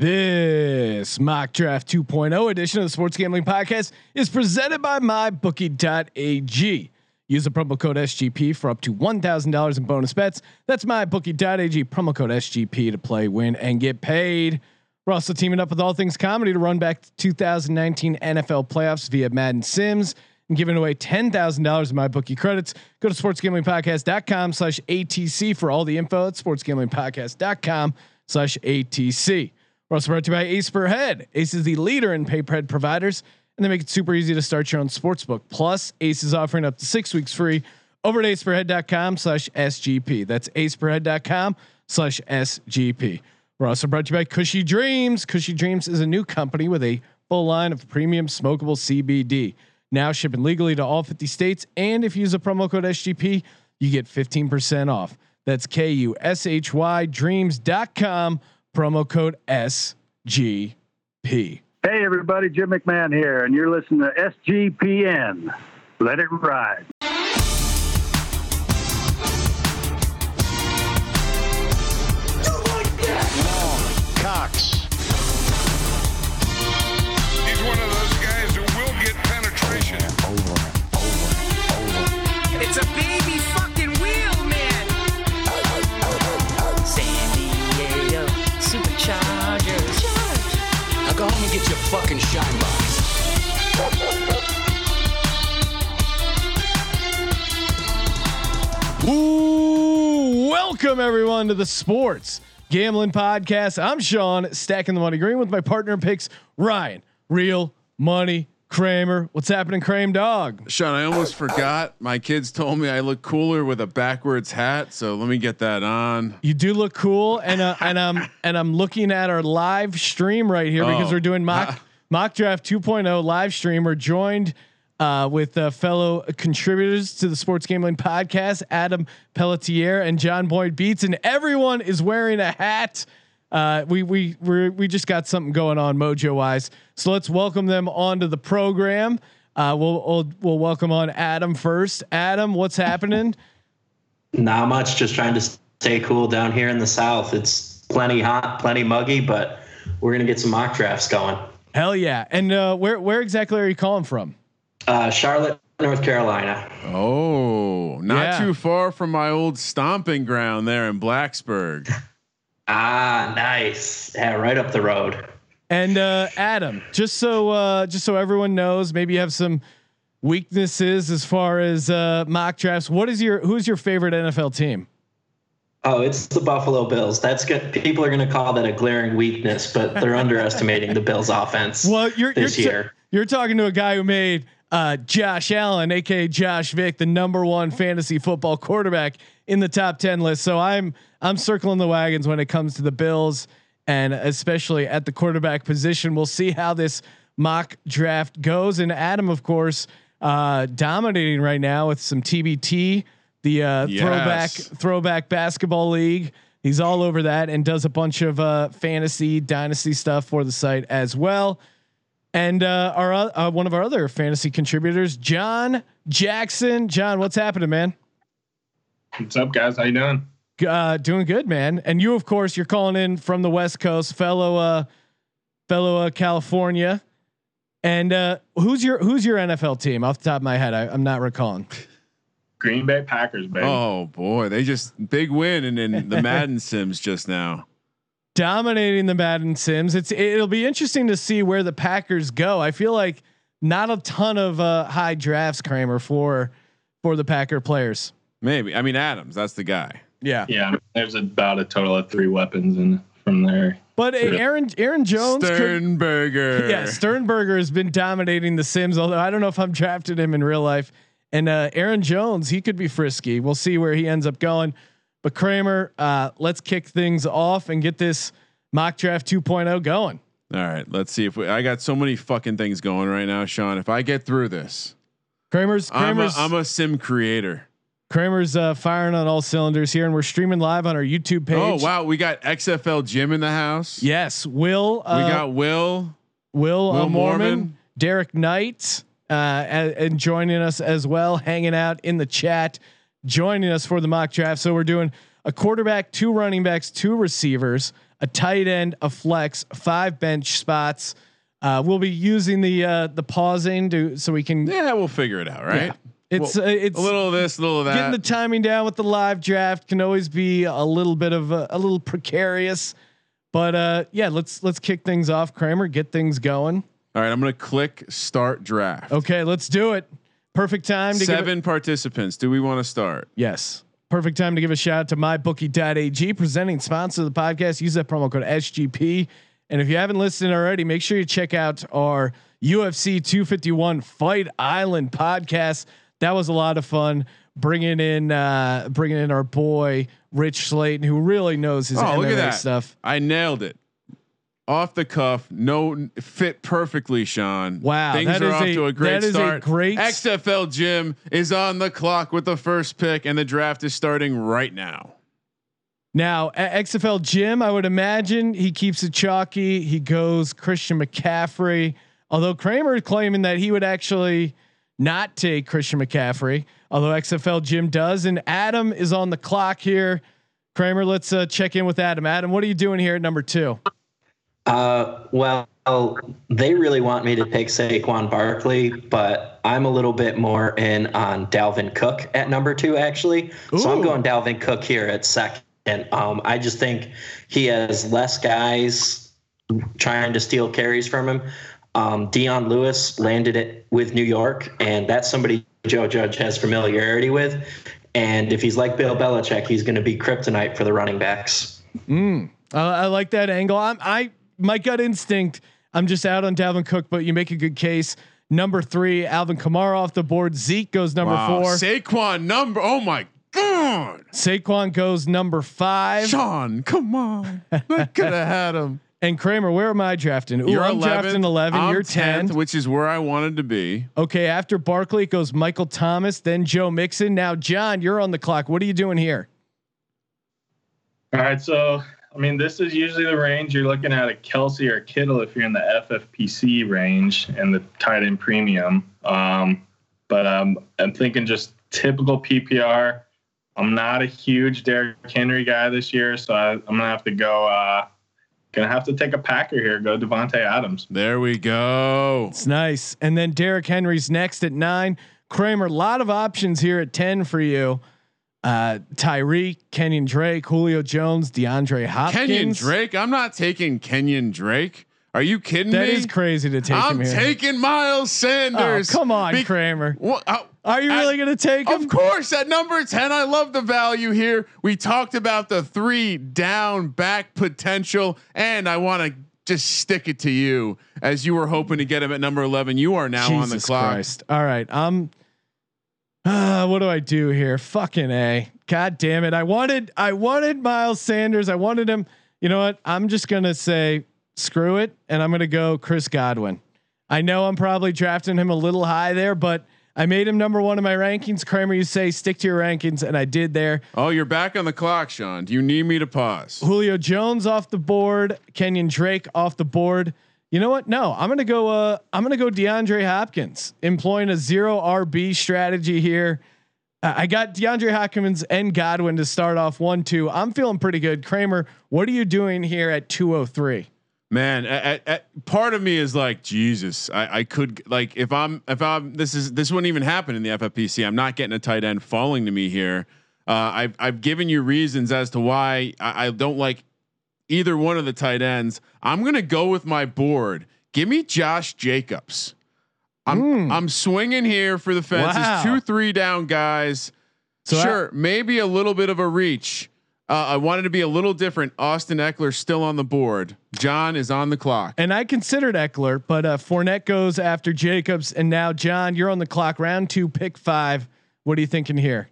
This mock draft 2.0 edition of the Sports Gambling Podcast is presented by MyBookie.ag. Use the promo code SGP for up to $1,000 in bonus bets. That's MyBookie.ag promo code SGP to play, win, and get paid. We're also teaming up with All Things Comedy to run back to 2019 NFL playoffs via Madden Sims and giving away $10,000 in MyBookie credits. Go to sportsgamblingpodcast.com slash ATC for all the info at sportsgamblingpodcast.com slash ATC. We're also brought to you by Ace per Head. Ace is the leader in pay per head providers, and they make it super easy to start your own sportsbook. Plus, Ace is offering up to six weeks free over at aceperhead.com slash SGP. That's aceperhead.com slash SGP. We're also brought to you by Kushy Dreams. Kushy Dreams is a new company with a full line of premium smokable CBD. Now shipping legally to all 50 states. And if you use a promo code SGP, you get 15% off. That's K U S H Y dreams.com promo code SGP. Hey everybody, Jim McMahon here, and you're listening to SGPN. Let it ride. Fucking shine box. Ooh, welcome everyone to the Sports Gambling Podcast. I'm Sean, stacking the money green with my partner picks, Ryan. Real money Kramer. What's happening, Kramer dog? Sean, I almost forgot. My kids told me I look cooler with a backwards hat, so let me get that on. You do look cool, and uh, and I'm and I'm looking at our live stream right here because Oh. we're doing mock mock draft 2.0 live stream. We're joined uh, with uh, fellow contributors to the Sports Gambling Podcast, Adam Pelletier and Jon Boy Beats, and everyone is wearing a hat. Uh, we we we we just got something going on mojo wise. So let's welcome them onto the program. Uh, we'll, we'll we'll welcome on Adam first. Adam, what's happening? Not much. Just trying to stay cool down here in the south. It's plenty hot, plenty muggy, but we're gonna get some mock drafts going. Hell yeah! And uh, where where exactly are you calling from? Uh, Charlotte, North Carolina. Oh, not Yeah. too far from my old stomping ground there in Blacksburg. Ah, nice. Yeah, right up the road. And uh, Adam, just so uh, just so everyone knows, maybe you have some weaknesses as far as uh, mock drafts. What is your who's your favorite NFL team? Oh, it's the Buffalo Bills. That's good. People are gonna call that a glaring weakness, but they're underestimating the Bills' offense Well, you're this you're, year. you're talking to a guy who made uh, Josh Allen, aka Josh Vick, the number one fantasy football quarterback in the top ten list. So I'm I'm circling the wagons when it comes to the Bills, and especially at the quarterback position. We'll see how this mock draft goes. And Adam, of course, uh, dominating right now with some TBT, the uh, throwback Yes. throwback basketball league. He's all over that and does a bunch of uh, fantasy dynasty stuff for the site as well. And uh, our uh, one of our other fantasy contributors, Jon Jackson. John, what's happening, man? What's up, guys? How you doing? Uh, doing good, man. And you, of course, you're calling in from the West Coast, fellow uh, fellow uh, California. And uh, who's your who's your NFL team? Off the top of my head, I, I'm not recalling. Green Bay Packers, baby. Oh boy, they just big win and then the Madden Sims just now. dominating the Madden Sims. It's it'll be interesting to see where the Packers go. I feel like not a ton of uh, high drafts, Kramer, for for the Packer players. Maybe. I mean Adams, that's the guy. Yeah, Yeah, there's about a total of three weapons in from there. but uh, Aaron Aaron Jones. Could, Sternberger. yeah, Sternberger has been dominating the Sims. Although I don't know if I'm drafted him in real life. And uh, Aaron Jones, he could be frisky. We'll see where he ends up going. But Kramer, uh, let's kick things off and get this mock draft 2.0 going. All right, let's see if we, I got so many fucking things going right now, Sean. If I get through this, Kramer's I'm a, Kramer's I'm a sim creator. Kramer's uh, firing on all cylinders here, and we're streaming live on our YouTube page. Oh wow, we got XFL Jim in the house. Yes, Will. Uh, we got Will. Will, uh, Will Mormon, Mormon. Derek Knight, uh, and, and joining us as well, hanging out in the chat, joining us for the mock draft. So we're doing a quarterback, two running backs, two receivers, a tight end, a flex, five bench spots. Uh, we'll be using the uh, the pausing to so we can. Yeah, we'll figure it out, right? Yeah. It's Well, uh, it's a little of this, a little of that. getting the timing down with the live draft can always be a little bit of a, a little precarious, but uh, yeah, let's let's kick things off, Kramer. Get things going. All right, I'm gonna click start draft. Okay, let's do it. Perfect time to Seven participants. Do we want to start? Yes. Perfect time to give a shout out to mybookie.ag, presenting sponsor of the podcast. Use that promo code SGP. And if you haven't listened already, make sure you check out our UFC 251 Fight Island podcast. That was a lot of fun. Bringing in, uh, bringing in our boy Rich Slayton, who really knows his Oh, MMA look at that stuff. I nailed it. Off the cuff, no fit perfectly, Sean. Wow, things that are is off a- to a great that is a start. great- XFL Jim is on the clock with the first pick, and the draft is starting right now. Now, XFL Jim, I would imagine he keeps it chalky. He goes Christian McCaffrey. Although Kramer is claiming that he would actually not take Christian McCaffrey, although XFL Jim does. And Adam is on the clock here. Kramer, let's uh, check in with Adam. Adam, what are you doing here at number two? Uh, well, they really want me to pick Saquon Barkley, but I'm a little bit more in on Dalvin Cook at number two, actually. So I'm going Dalvin Cook here at second. Um, I just think he has less guys trying to steal carries from him. Um, Dion Lewis landed it with New York, and that's somebody Joe Judge has familiarity with. And if he's like Bill Belichick, he's going to be kryptonite for the running backs. Uh, I like that angle. I'm, I my gut instinct. I'm just out on Dalvin Cook, but you make a good case. Number three, Alvin Kamara off the board. Zeke goes number Wow. four. Saquon number. Oh my god, Saquon goes number five. Sean, come on, I could have had him. And Kramer, where am I drafting? Ooh, You're I'm 11th, drafting 11. I'm you're 10. 10th, which is where I wanted to be. Okay, after Barkley it goes Michael Thomas, then Joe Mixon. Now, John, you're on the clock. What are you doing here? All right, so I mean, this is usually the range you're looking at a Kelce or Kittle if you're in the FFPC range and the tight end premium. Um, but um, I'm thinking just typical PPR. I'm not a huge Derrick Henry guy this year, so I, I'm gonna have to go. Uh, gonna have to take a Packer here. Go Davante Adams. There we go. It's nice. And then Derrick Henry's next at nine. Kramer, a lot of options here at 10 for you. Uh, Tyreek, Kenyon Drake, Julio Jones, DeAndre Hopkins. Kenyon Drake. I'm not taking Kenyon Drake. Are you kidding That me? is crazy to take I'm him here. taking Miles oh, Sanders. come on, Be- Kramer. What? uh, Are you really going to take him? Of course, at number 10, I love the value here. We talked about the three down back potential, and I want to just stick it to you as you were hoping to get him at number 11. You are now on the Jesus clock. Christ. All right. Um uh, what do I do here? Fucking A. God damn it. I wanted I wanted Miles Sanders. I wanted him. You know what? I'm just gonna say screw it and I'm gonna go Chris Godwin. I know I'm probably drafting him a little high there, but I made him number one in my rankings. Kramer, you say stick to your rankings, and I did there. Oh, you're back on the clock, Sean. Do you need me to pause? Julio Jones off the board, Kenyon Drake off the board. You know what? No, I'm gonna go. Uh, I'm gonna go DeAndre Hopkins, employing a zero RB strategy here. I got DeAndre Hopkins and Godwin to start off one two. I'm feeling pretty good. Kramer, what are you doing here at 203? Man, at, at, part of me is like Jesus. I, I could like if I'm if I'm this is this wouldn't even happen in the FFPC. I'm not getting a tight end falling to me here. Uh, I've I've given you reasons as to why I, I don't like either one of the tight ends. I'm gonna go with my board. Give me Josh Jacobs. I'm I'm swinging here for the fences. Wow. Two three down guys. So I- sure, maybe a little bit of a reach. Uh, I wanted to be a little different. Austin Ekeler still on the board. John is on the clock. And I considered Ekeler, but uh, Fournette goes after Jacobs, and now John, you're on the clock. Round two, pick five. What are you thinking here?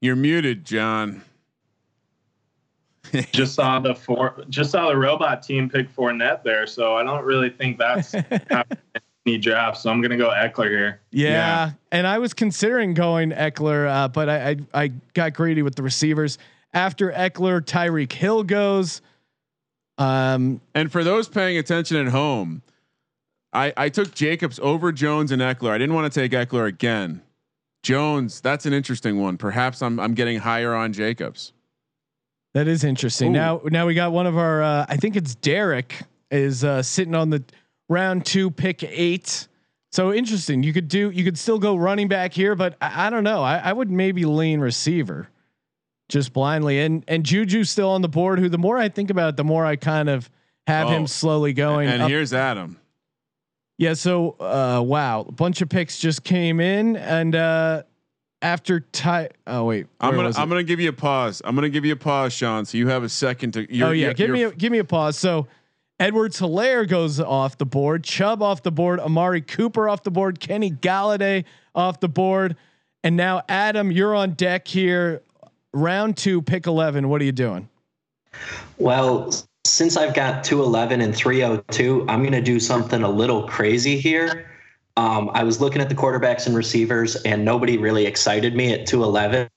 You're muted, John. Just saw the four. Just saw the robot team pick Fournette there, so I don't really think that's happening in any draft. So I'm gonna go Ekeler here. Yeah, Yeah. and I was considering going Ekeler, uh, but I, I I got greedy with the receivers. After Ekeler, Tyreek Hill goes. Um, And for those paying attention at home, I, I took Jacobs over Jones and Ekeler. I didn't want to take Ekeler again. Jones, that's an interesting one. Perhaps I'm I'm getting higher on Jacobs. That is interesting. Ooh. Now, now we got one of our. Uh, I think it's Derek is uh, sitting on the round two pick eight. So interesting. You could do. You could still go running back here, but I, I don't know. I, I would maybe lean receiver, just blindly. And and Juju still on the board. Who the more I think about it, the more I kind of have Oh. him slowly going. and up. here's Adam. Yeah. So uh, wow, a bunch of picks just came in, and uh, after tie. Oh wait, I'm gonna I'm gonna give you a pause. I'm gonna give you a pause, Sean. So you have a second to. You're, oh yeah, give me a, give me a pause. So Edwards-Helaire goes off the board, Chubb off the board, Amari Cooper off the board, Kenny Golladay off the board, and now Adam, you're on deck here. Round two, pick eleven. What are you doing? Well, since I've got 211 and 302, I'm going to do something a little crazy here. Um, I was looking at the quarterbacks and receivers, and nobody really excited me at 211.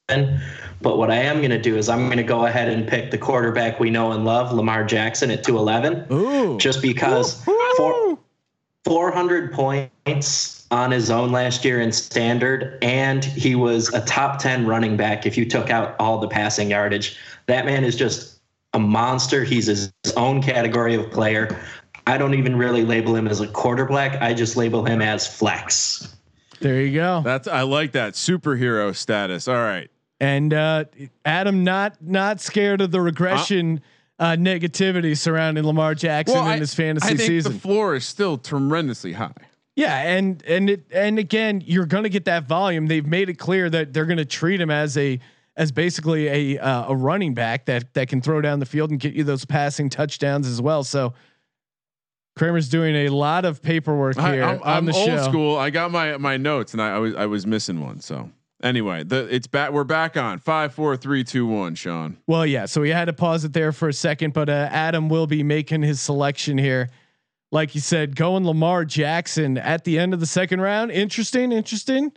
But what I am going to do is I'm going to go ahead and pick the quarterback we know and love, Lamar Jackson, at 211, Ooh, just because four, 400 points on his own last year in standard, and he was a top 10 running back if you took out all the passing yardage. That man is just a monster. He's his own category of player. I don't even really label him as a quarterback. I just label him as flex. there you go. That's I like that superhero status. All right. And uh, Adam, not not scared of the regression. Uh, negativity surrounding Lamar Jackson in his fantasy I think season. the floor is still tremendously high. Yeah, and and it and again, you're going to get that volume. They've made it clear that they're going to treat him as a as basically a uh, a running back that that can throw down the field and get you those passing touchdowns as well. So Kramer's doing a lot of paperwork I, here am on the old show. school. I got my my notes and I, I was I was missing one. So anyway, the it's back. We're back on five, four, three, two, one. Sean. Well, yeah. So we had to pause it there for a second, but uh, Adam will be making his selection here. Like you said, going Lamar Jackson at the end of the second round. Interesting, interesting.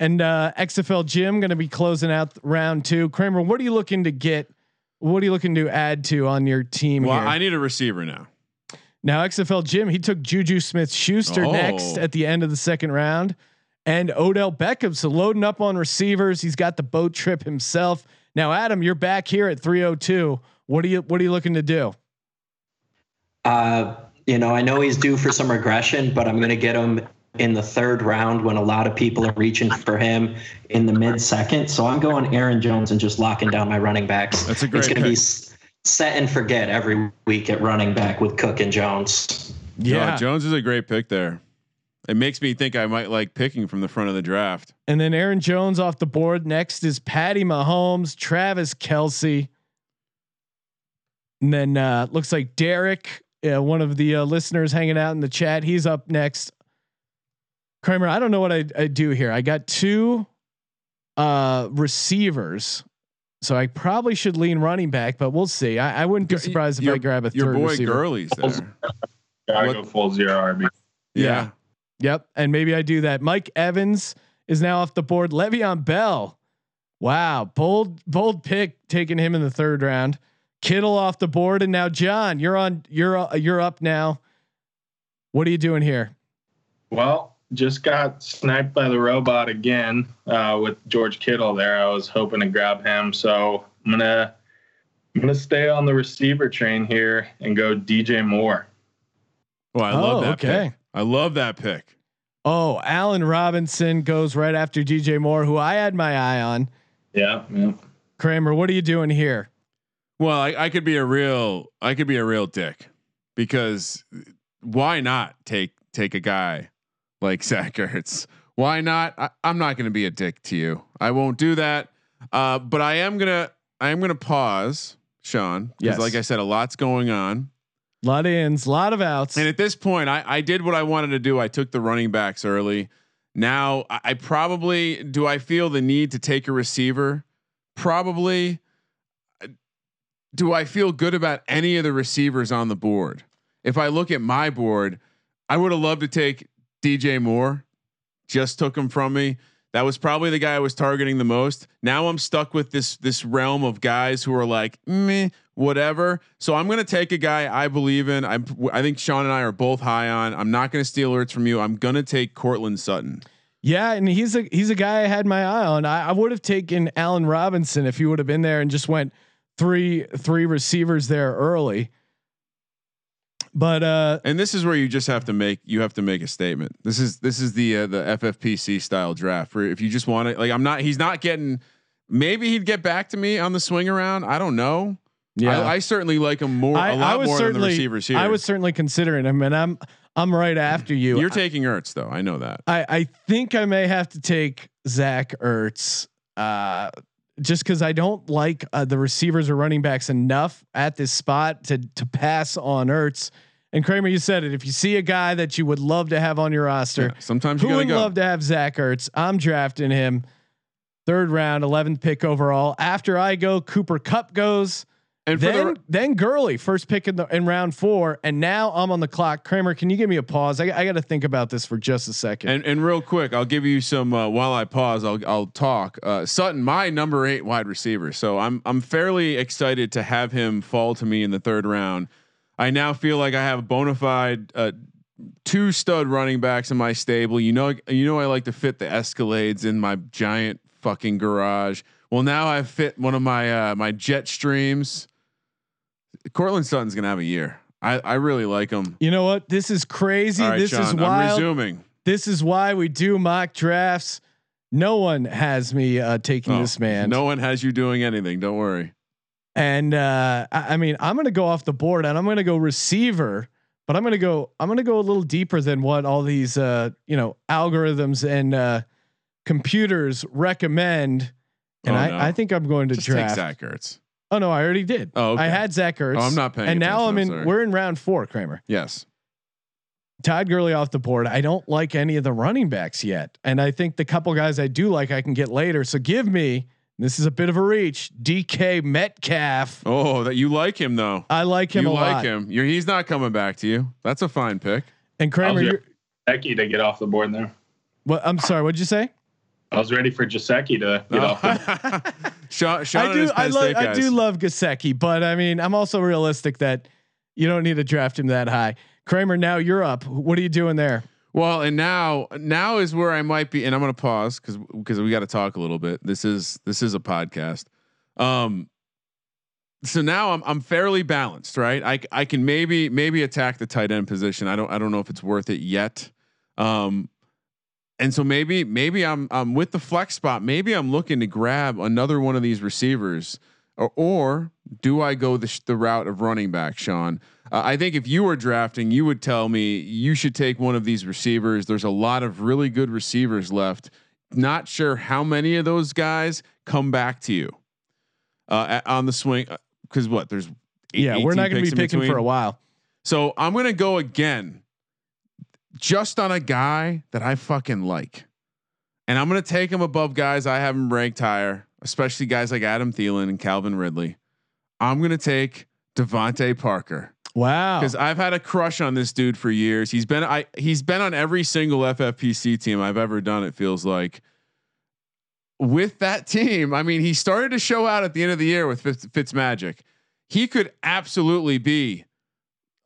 And uh, XFL Jim going to be closing out round two. Kramer, what are you looking to get? What are you looking to add to on your team Well, here? I need a receiver now. Now XFL Jim, he took Juju Smith Schuster Oh. next at the end of the second round, and Odell Beckham. So loading up on receivers. He's got the boat trip himself. Now, Adam, you're back here at 302. What are you What are you looking to do? Uh, you know, I know he's due for some regression, but I'm going to get him in the third round when a lot of people are reaching for him in the mid second. So I'm going Aaron Jones and just locking down my running backs. That's a great It's going to be pick. s- set and forget every week at running back with Cook and Jones. Yeah, Jones is a great pick there. It makes me think I might like picking from the front of the draft. And then Aaron Jones off the board. Next is Patty Mahomes, Travis Kelce. And then uh, looks like Derek, uh, one of the uh, listeners hanging out in the chat. He's up next. Kramer, I don't know what I, I do here. I got two uh, receivers. So I probably should lean running back, but we'll see. I, I wouldn't be surprised if Your- I grab a third Your boy receiver. Gurley's there. Gotta What- go full zero RB. Yeah. Yep. And maybe I do that. Mike Evans is now off the board. Le'Veon Bell. Wow. Bold, bold pick taking him in the third round. Kittle off the board. And now John, you're on, you're, uh, you're up now. What are you doing here? Well, just got sniped by the robot again uh, with George Kittle there. I was hoping to grab him, so I'm gonna I'm gonna stay on the receiver train here and go DJ Moore. Well, I Oh, love that okay. pick. I love that pick. Oh, Allen Robinson goes right after DJ Moore, who I had my eye on. Yeah, yeah. Kramer, what are you doing here? Well, I, I could be a real I could be a real dick because why not take take a guy like Zach Ertz? Why not? I, I'm not going to be a dick to you. I won't do that. Uh, but I am gonna I am gonna pause, Sean. Because Yes. like I said, a lot's going on. A lot of ins, a lot of outs. And at this point, I, I did what I wanted to do. I took the running backs early. Now I, I probably do. I feel the need to take a receiver. Probably. Do I feel good about any of the receivers on the board? If I look at my board, I would have loved to take DJ Moore. Just took him from me. That was probably the guy I was targeting the most. Now I'm stuck with this this realm of guys who are like meh, whatever. So I'm gonna take a guy I believe in. I I think Sean and I are both high on. I'm not gonna steal alerts from you. I'm gonna take Courtland Sutton. Yeah, and he's a he's a guy I had my eye on. I, I would have taken Allen Robinson if he would have been there and just went three three receivers there early. But uh, And this is where you just have to make you have to make a statement. This is this is the uh, the FFPC style draft where if you just want to like I'm not he's not getting maybe he'd get back to me on the swing around. I don't know. yeah, I, I certainly like him more I- a I lot was more than the certainly- receivers here. I was certainly considering him, and I'm I'm right after you. You're taking Ertz though. I know that. I I think I may have to take Zach Ertz, uh, just because I don't like uh, the receivers or running backs enough at this spot to to pass on Ertz. And Kramer, you said it. If you see a guy that you would love to have on your roster, Yeah, sometimes you who would go. love to have Zach Ertz? I'm drafting him, third round, 11th pick overall. After I go, Cooper Kupp goes. And Then the, then Gurley first pick in the in round four, and now I'm on the clock. Kramer, can you give me a pause? I, I got to think about this for just a second. And and real quick, I'll give you some uh, while I pause. I'll I'll talk. Uh, Sutton, my number eight wide receiver. So I'm I'm fairly excited to have him fall to me in the third round. I now feel like I have bona fide uh, two stud running backs in my stable. You know you know I like to fit the Escalades in my giant fucking garage. Well, now I've fit one of my uh, my jet streams. Courtland Sutton's gonna have a year. I, I really like him. You know what? This is crazy. Right, this Sean, is I'm wild. resuming. This is why we do mock drafts. No one has me uh, taking Oh, this man. No one has you doing anything. Don't worry. And uh, I, I mean, I'm going to go off the board and I'm going to go receiver, but I'm going to go. I'm going to go a little deeper than what all these uh, you know algorithms and uh, computers recommend. And Oh, I, no. I think I'm going to Just draft. Zach Ertz. Oh no, I already did. Oh, okay. I had Zach Ertz. Oh, I'm not paying And now I'm in. sorry. We're in round four, Kramer. Yes. Todd Gurley off the board. I don't like any of the running backs yet, and I think the couple guys I do like I can get later. So give me. This is a bit of a reach. DK Metcalf. Oh, that you like him though. I like him you a like lot. him. You're, he's not coming back to you. That's a fine pick. And Kramer, How's you're, Giuseppe to get off the board there. what? I'm sorry. What'd you say? I was ready for Giuseppe to get off. The, Sean, Sean I do. I love. I do love Gesicki, but I mean, I'm also realistic that you don't need to draft him that high. Kramer, now you're up. What are you doing there? Well, and now now is where I might be, and I'm going to pause because because we got to talk a little bit. This is this is a podcast. Um. So now I'm I'm fairly balanced, right? I I can maybe maybe attack the tight end position. I don't I don't know if it's worth it yet. Um. And so maybe maybe I'm I'm with the flex spot. Maybe I'm looking to grab another one of these receivers, or, or do I go the sh- the route of running back, Sean? Uh, I think if you were drafting, you would tell me you should take one of these receivers. There's a lot of really good receivers left. Not sure how many of those guys come back to you uh, on the swing. Because what there's eight- yeah, we're not going to be in picking for a while. So I'm gonna go again, just on a guy that I fucking like, and I'm gonna take him above guys I have him ranked higher, especially guys like Adam Thielen and Calvin Ridley. I'm gonna take DeVante Parker Wow. because I've had a crush on this dude for years. He's been I he's been on every single FFPC team I've ever done. It feels like. With that team, I mean, he started to show out at the end of the year with Fitz, Magic. He could absolutely be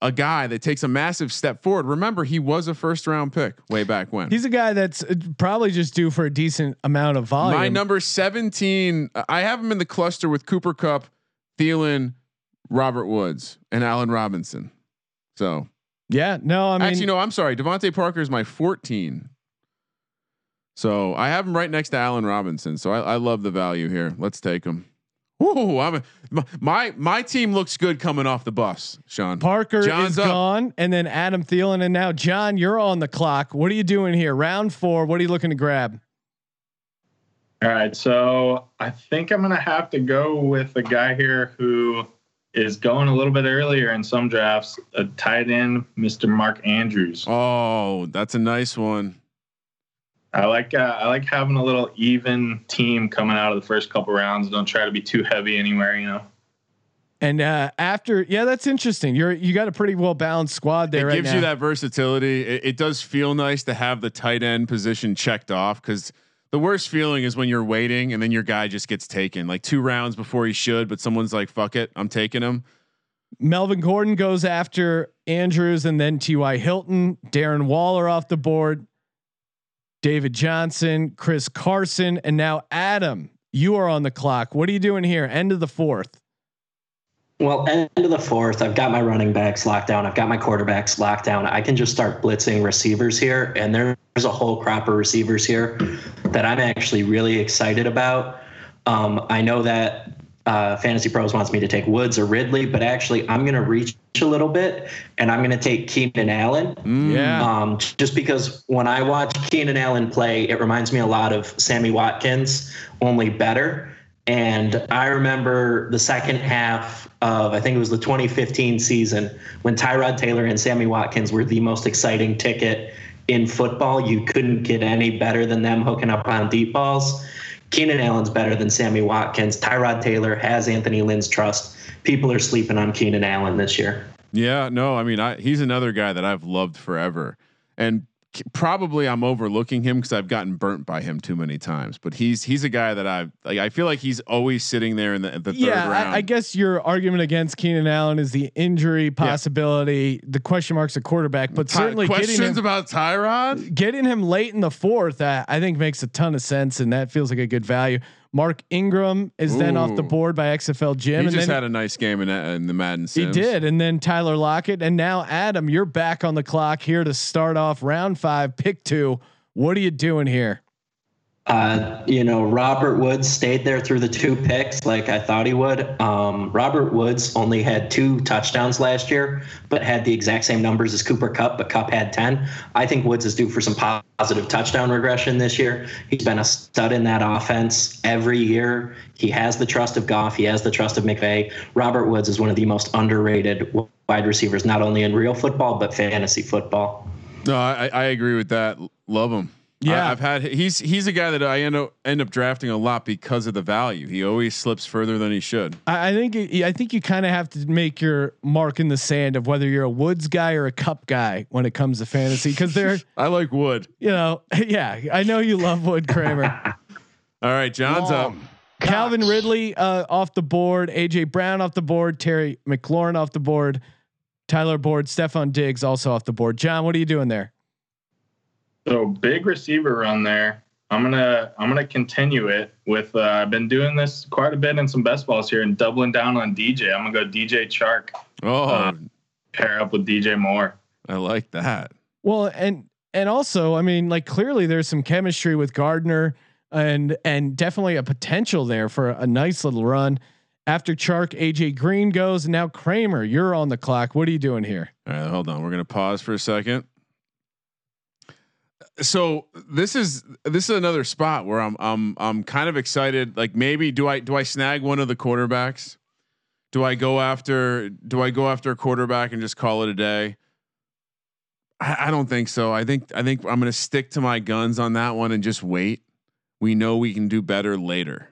a guy that takes a massive step forward. Remember, he was a first round pick way back when. He's a guy that's uh, probably just due for a decent amount of volume. My number 17, I have him in the cluster with Cooper Kupp, Thielen, Robert Woods, and Allen Robinson. So Yeah. No, I mean, actually, no, I'm sorry. DeVante Parker is my 14. So I have him right next to Allen Robinson. So I, I love the value here. Let's take him. Ooh, I'm a, my, my my team looks good coming off the bus, Sean. Parker John's is up. gone, and then Adam Thielen, and now John, you're on the clock. What are you doing here? Round four. What are you looking to grab? All right, so I think I'm gonna have to go with a guy here who is going a little bit earlier in some drafts. A tight end, Mr. Mark Andrews. Oh, that's a nice one. I like uh, I like having a little even team coming out of the first couple rounds. Don't try to be too heavy anywhere, you know. And uh, after, yeah, that's interesting. You're you got a pretty well balanced squad there. it right gives now. you that versatility. It, it does feel nice to have the tight end position checked off because the worst feeling is when you're waiting and then your guy just gets taken like two rounds before he should, but someone's like, "Fuck it, I'm taking him." Melvin Gordon goes after Andrews, and then T.Y. Hilton, Darren Waller off the board, David Johnson, Chris Carson, and now Adam. You are on the clock. What are you doing here? End of the fourth. Well, end of the fourth, I've got my running backs locked down. I've got my quarterbacks locked down. I can just start blitzing receivers here, and there's a whole crop of receivers here that I'm actually really excited about. Um, I know that uh, Fantasy Pros wants me to take Woods or Ridley, but actually, I'm going to reach a little bit, and I'm going to take Keenan Allen. Yeah. Um, just because when I watch Keenan Allen play, it reminds me a lot of Sammy Watkins, only better. And I remember the second half of, I think it was the 2015 season, when Tyrod Taylor and Sammy Watkins were the most exciting ticket in football. You couldn't get any better than them hooking up on deep balls. Keenan Allen's better than Sammy Watkins. Tyrod Taylor has Anthony Lynn's trust. People are sleeping on Keenan Allen this year. Yeah, no, I mean, I, he's another guy that I've loved forever, and probably I'm overlooking him because I've gotten burnt by him too many times. But he's he's a guy that I like. I feel like he's always sitting there in the, the third yeah, round. I, I guess your argument against Keenan Allen is the injury possibility, the question marks at quarterback, but Ty- certainly questions him, about Tyrod. getting him late in the fourth, uh, I think makes a ton of sense, and that feels like a good value. Mark Ingram is then off the board by XFL Jim, He and just had a nice game in, uh, in the Madden. Series. He did, and then Tyler Lockett, and now Adam, you're back on the clock here to start off round five, pick two. What are you doing here? Uh, you know, Robert Woods stayed there through the two picks like I thought he would. Um, Robert Woods only had two touchdowns last year, but had the exact same numbers as Cooper Kupp, but Kupp had 10. I think Woods is due for some positive touchdown regression this year. He's been a stud in that offense every year. He has the trust of Goff, he has the trust of McVay. Robert Woods is one of the most underrated wide receivers, not only in real football, but fantasy football. No, I, I agree with that. Love him. Yeah. I, have had he's he's a guy that I end up end up drafting a lot because of the value. He always slips further than he should. I, I think I think you kind of have to make your mark in the sand of whether you're a Woods guy or a Kupp guy when it comes to fantasy, because they're I like Wood. you know yeah I know you love Wood Kramer. All right, John's up. Calvin Ridley uh, off the board, AJ Brown off the board, Terry McLaurin off the board, Tyler Boyd, Stefon Diggs also off the board. John, what are you doing there? So big receiver run there. I'm gonna I'm gonna continue it with. Uh, I've been doing this quite a bit in some best balls here and doubling down on DJ. I'm gonna go DJ Chark Oh, Uh, pair up with DJ Moore. I like that. Well, and and also, I mean, like clearly there's some chemistry with Gardner and and definitely a potential there for a nice little run. After Chark, AJ Green goes, and now Kramer, you're on the clock. What are you doing here? All right, hold on. We're gonna pause for a second. So this is this is another spot where I'm I'm I'm kind of excited. Like maybe do I do I snag one of the quarterbacks? Do I go after do I go after a quarterback and just call it a day? I, I don't think so. I think I think I'm gonna stick to my guns on that one and just wait. We know we can do better later.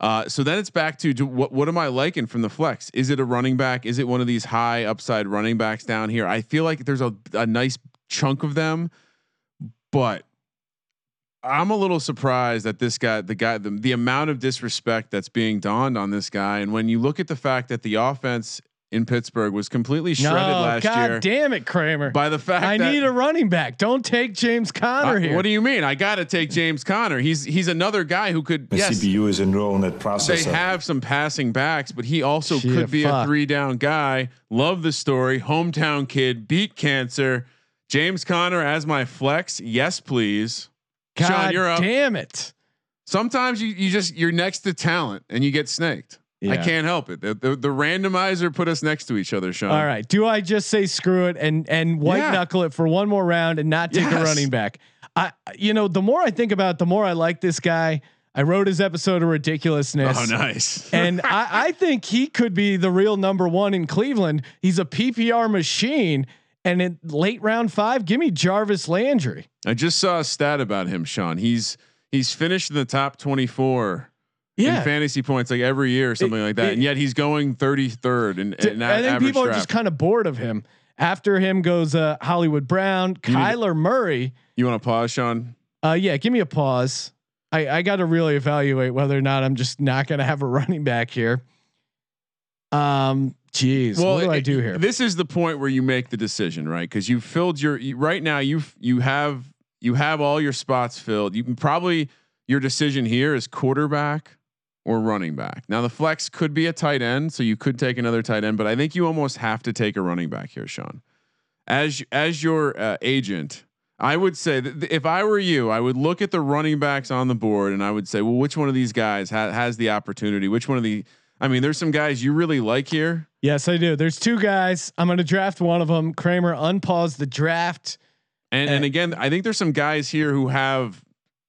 Uh, so then it's back to do, what what am I liking from the flex? Is it a running back? Is it one of these high upside running backs down here? I feel like there's a, a nice chunk of them, but I'm a little surprised that this guy, the guy, the, the amount of disrespect that's being donned on this guy. And when you look at the fact that the offense in Pittsburgh was completely shredded no, last God year damn it, Kramer. by the fact I that need a running back. Don't take James Conner Uh, here. What do you mean? I got to take James Conner. He's he's another guy who could. The yes, CPU is a neural net they have some passing backs, but he also Shit, could be a three down guy. Love the story. Hometown kid beat cancer. James Conner as my flex. Yes, please. God Sean, you're up. damn it. Sometimes you you just you're next to talent and you get snaked. I can't help it. The, the, the randomizer put us next to each other, Sean. All right. Do I just say screw it and and white Yeah. knuckle it for one more round and not take a running back? I you know the more I think about it, the more I like this guy. I wrote his episode of ridiculousness. Oh, nice. and I, I think he could be the real number one in Cleveland. He's a PPR machine. And in late round five, give me Jarvis Landry. I just saw a stat about him, Sean. He's he's finished in the top 24 Yeah. in fantasy points like every year or something like that. it- and yet he's going 33rd and, and I think people are just kind of bored of him. After him goes uh, Hollywood Brown, You to- Kyler Murray. You want to pause, Sean? Uh, yeah, give me a pause. I, I got to really evaluate whether or not I'm just not going to have a running back here. Um, geez, what do I do here? This is the point where you make the decision, right? Because you've filled your you, right now. You've you have you have all your spots filled. You can probably your decision here is quarterback or running back. Now the flex could be a tight end, so you could take another tight end, but I think you almost have to take a running back here, Sean. As as your uh, agent, I would say that if I were you, I would look at the running backs on the board and I would say, well, which one of these guys ha- has the opportunity? Which one of the I mean, there's some guys you really like here. Yes, I do. There's two guys. I'm going to draft one of them. Kramer unpause the draft. And, and eh. again, I think there's some guys here who have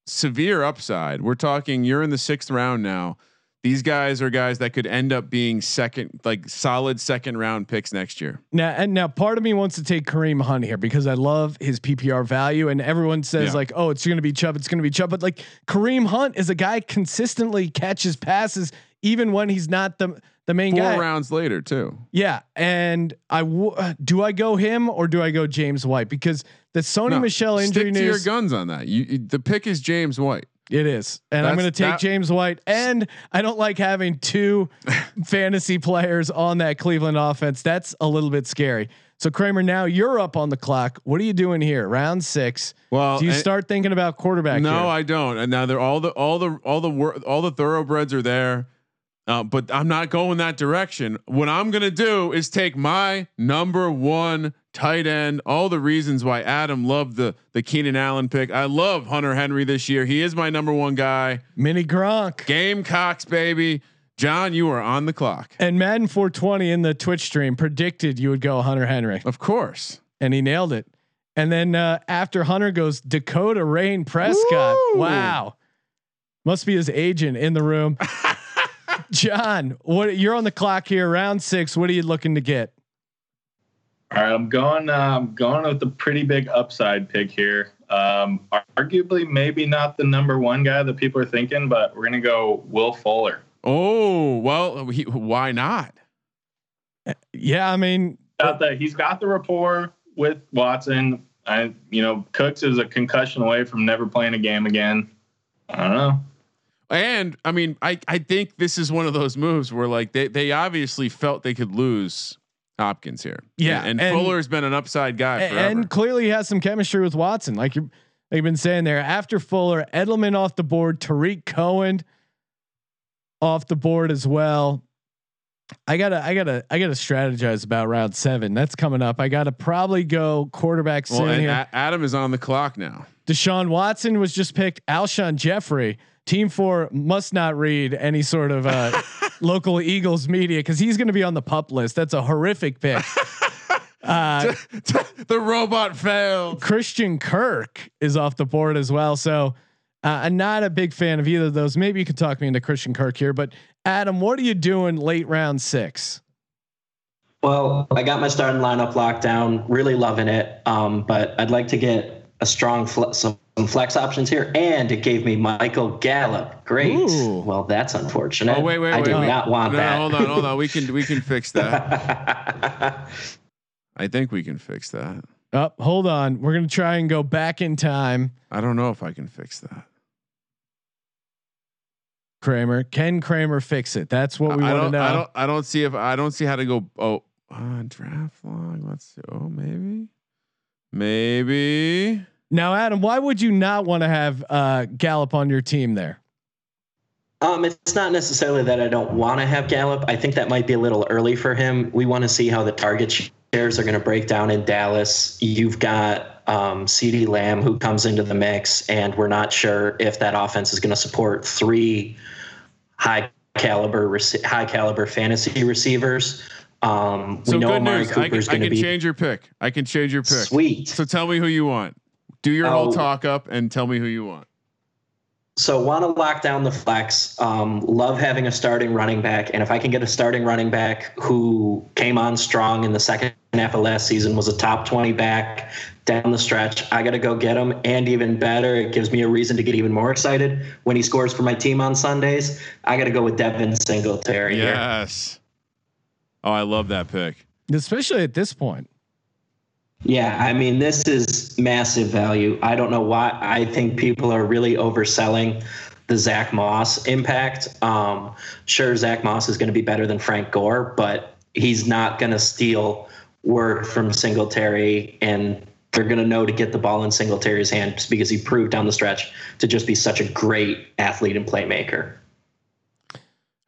severe upside. We're talking you're in the sixth round now. These guys are guys that could end up being second, like solid second round picks next year. Now, and now part of me wants to take Kareem Hunt here because I love his PPR value, and everyone says Yeah. like, "Oh, it's going to be Chubb, it's going to be Chubb," but like Kareem Hunt is a guy consistently catches passes even when he's not the the main Four guy. rounds later, too. Yeah, and I w- do I go him or do I go James White because the Sony No, Michel injury stick to your guns on that. You, you- the pick is James White. It is, and I'm going to take that- James White. And I don't like having two fantasy players on that Cleveland offense. That's a little bit scary. So Kramer, now you're up on the clock. What are you doing here? Round six. Well, do you eh, start thinking about quarterback? No, here? I don't. And now they're all the all the all the all the thoroughbreds are there. Uh, but I'm not going that direction. What I'm gonna do is take my number one tight end. All the reasons why Adam loved the the Keenan Allen pick. I love Hunter Henry this year. He is my number one guy. Mini Gronk Gamecocks, baby. John, you are on the clock. and Madden 420 in the Twitch stream predicted you would go Hunter Henry, Of course. and he nailed it. And then uh, after Hunter goes Dakota Rain Prescott. Woo! Wow, must be his agent in the room. John, what you're on the clock here, round six. What are you looking to get? All right, I'm going. Uh, I'm going with the pretty big upside pick here. Um, arguably, maybe not the number one guy that people are thinking, but we're gonna go Will Fuller. Oh well, he, why not? Yeah, I mean, Got the, he's got the rapport with Watson. I, you know, Cooks is a concussion away from never playing a game again. I don't know. And I mean, I I think this is one of those moves where like they they obviously felt they could lose Hopkins here. Yeah, and, and- Fuller's been an upside guy a- forever. and clearly he has some chemistry with Watson, like you, like you've been saying there. After Fuller, Edelman off the board, Tarik Cohen off the board as well. I gotta, I gotta, I gotta strategize about round seven. That's coming up. I gotta probably go quarterback well, soon and here. A- Adam is on the clock now. Deshaun Watson was just picked. Alshon Jeffery, Team Four must not read any sort of uh, local Eagles media because he's going to be on the pup list. That's a horrific pick. Uh, the robot failed. Christian Kirk is off the board as well. So uh, I'm not a big fan of either of those. Maybe you could talk me into Christian Kirk here, but Adam, what are you doing late round six? Well, I got my starting lineup locked down. Really loving it. Um, but I'd like to get a strong fle- some flex options here, and it gave me Michael Gallup. Great. Ooh. Well, that's unfortunate. Oh wait, wait, I wait. did wait. not want no, that. hold on, hold on. We can we can fix that. I think we can fix that. Up, hold on. We're gonna try and go back in time. I don't know if I can fix that. Kramer, can Kramer fix it? That's what we I want to don't, know. I don't. I don't see if I don't see how to go. Oh, uh, draft log. Let's see. Oh, maybe, maybe. Now, Adam, why would you not want to have uh, Gallup on your team there? Um, it's not necessarily that I don't want to have Gallup. I think that might be a little early for him. We want to see how the target shares are going to break down in Dallas. You've got um, CeeDee Lamb who comes into the mix, and we're not sure if that offense is going to support three high caliber high caliber fantasy receivers. Um, So we know good Amari news. I can, I can be change your pick. I can change your pick. sweet. So tell me who you want. Do your whole Oh. talk up and tell me who you want. So want to lock down the flex. Um, love having a starting running back, and if I can get a starting running back who came on strong in the second half of last season, was a top twenty back down the stretch, I got to go get him. And even better, it gives me a reason to get even more excited when he scores for my team on Sundays. I got to go with Devin Singletary here. Yes. Oh, I love that pick. Especially at this point. Yeah, I mean, this is massive value. I don't know why. I think people are really overselling the Zach Moss impact. Um, sure, Zach Moss is going to be better than Frank Gore, but he's not going to steal work from Singletary, and they're going to know to get the ball in Singletary's hands because he proved down the stretch to just be such a great athlete and playmaker.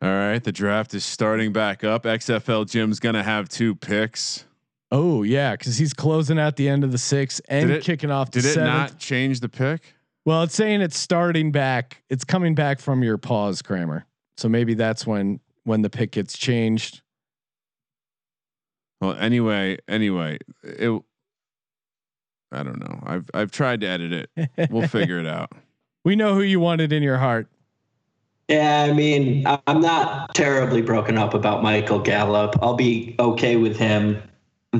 All right, the draft is starting back up. XFL Jim's gonna have two picks. Oh yeah, because he's closing out the end of the six and it- kicking off the Did it seventh. not change the pick? Well, it's saying it's starting back. It's coming back from your pause, Kramer. So maybe that's when when the pick gets changed. Well, anyway, anyway, it. I don't know. I've I've tried to edit it. We'll figure it out. We know who you wanted in your heart. Yeah, I mean, I'm not terribly broken up about Michael Gallup. I'll be okay with him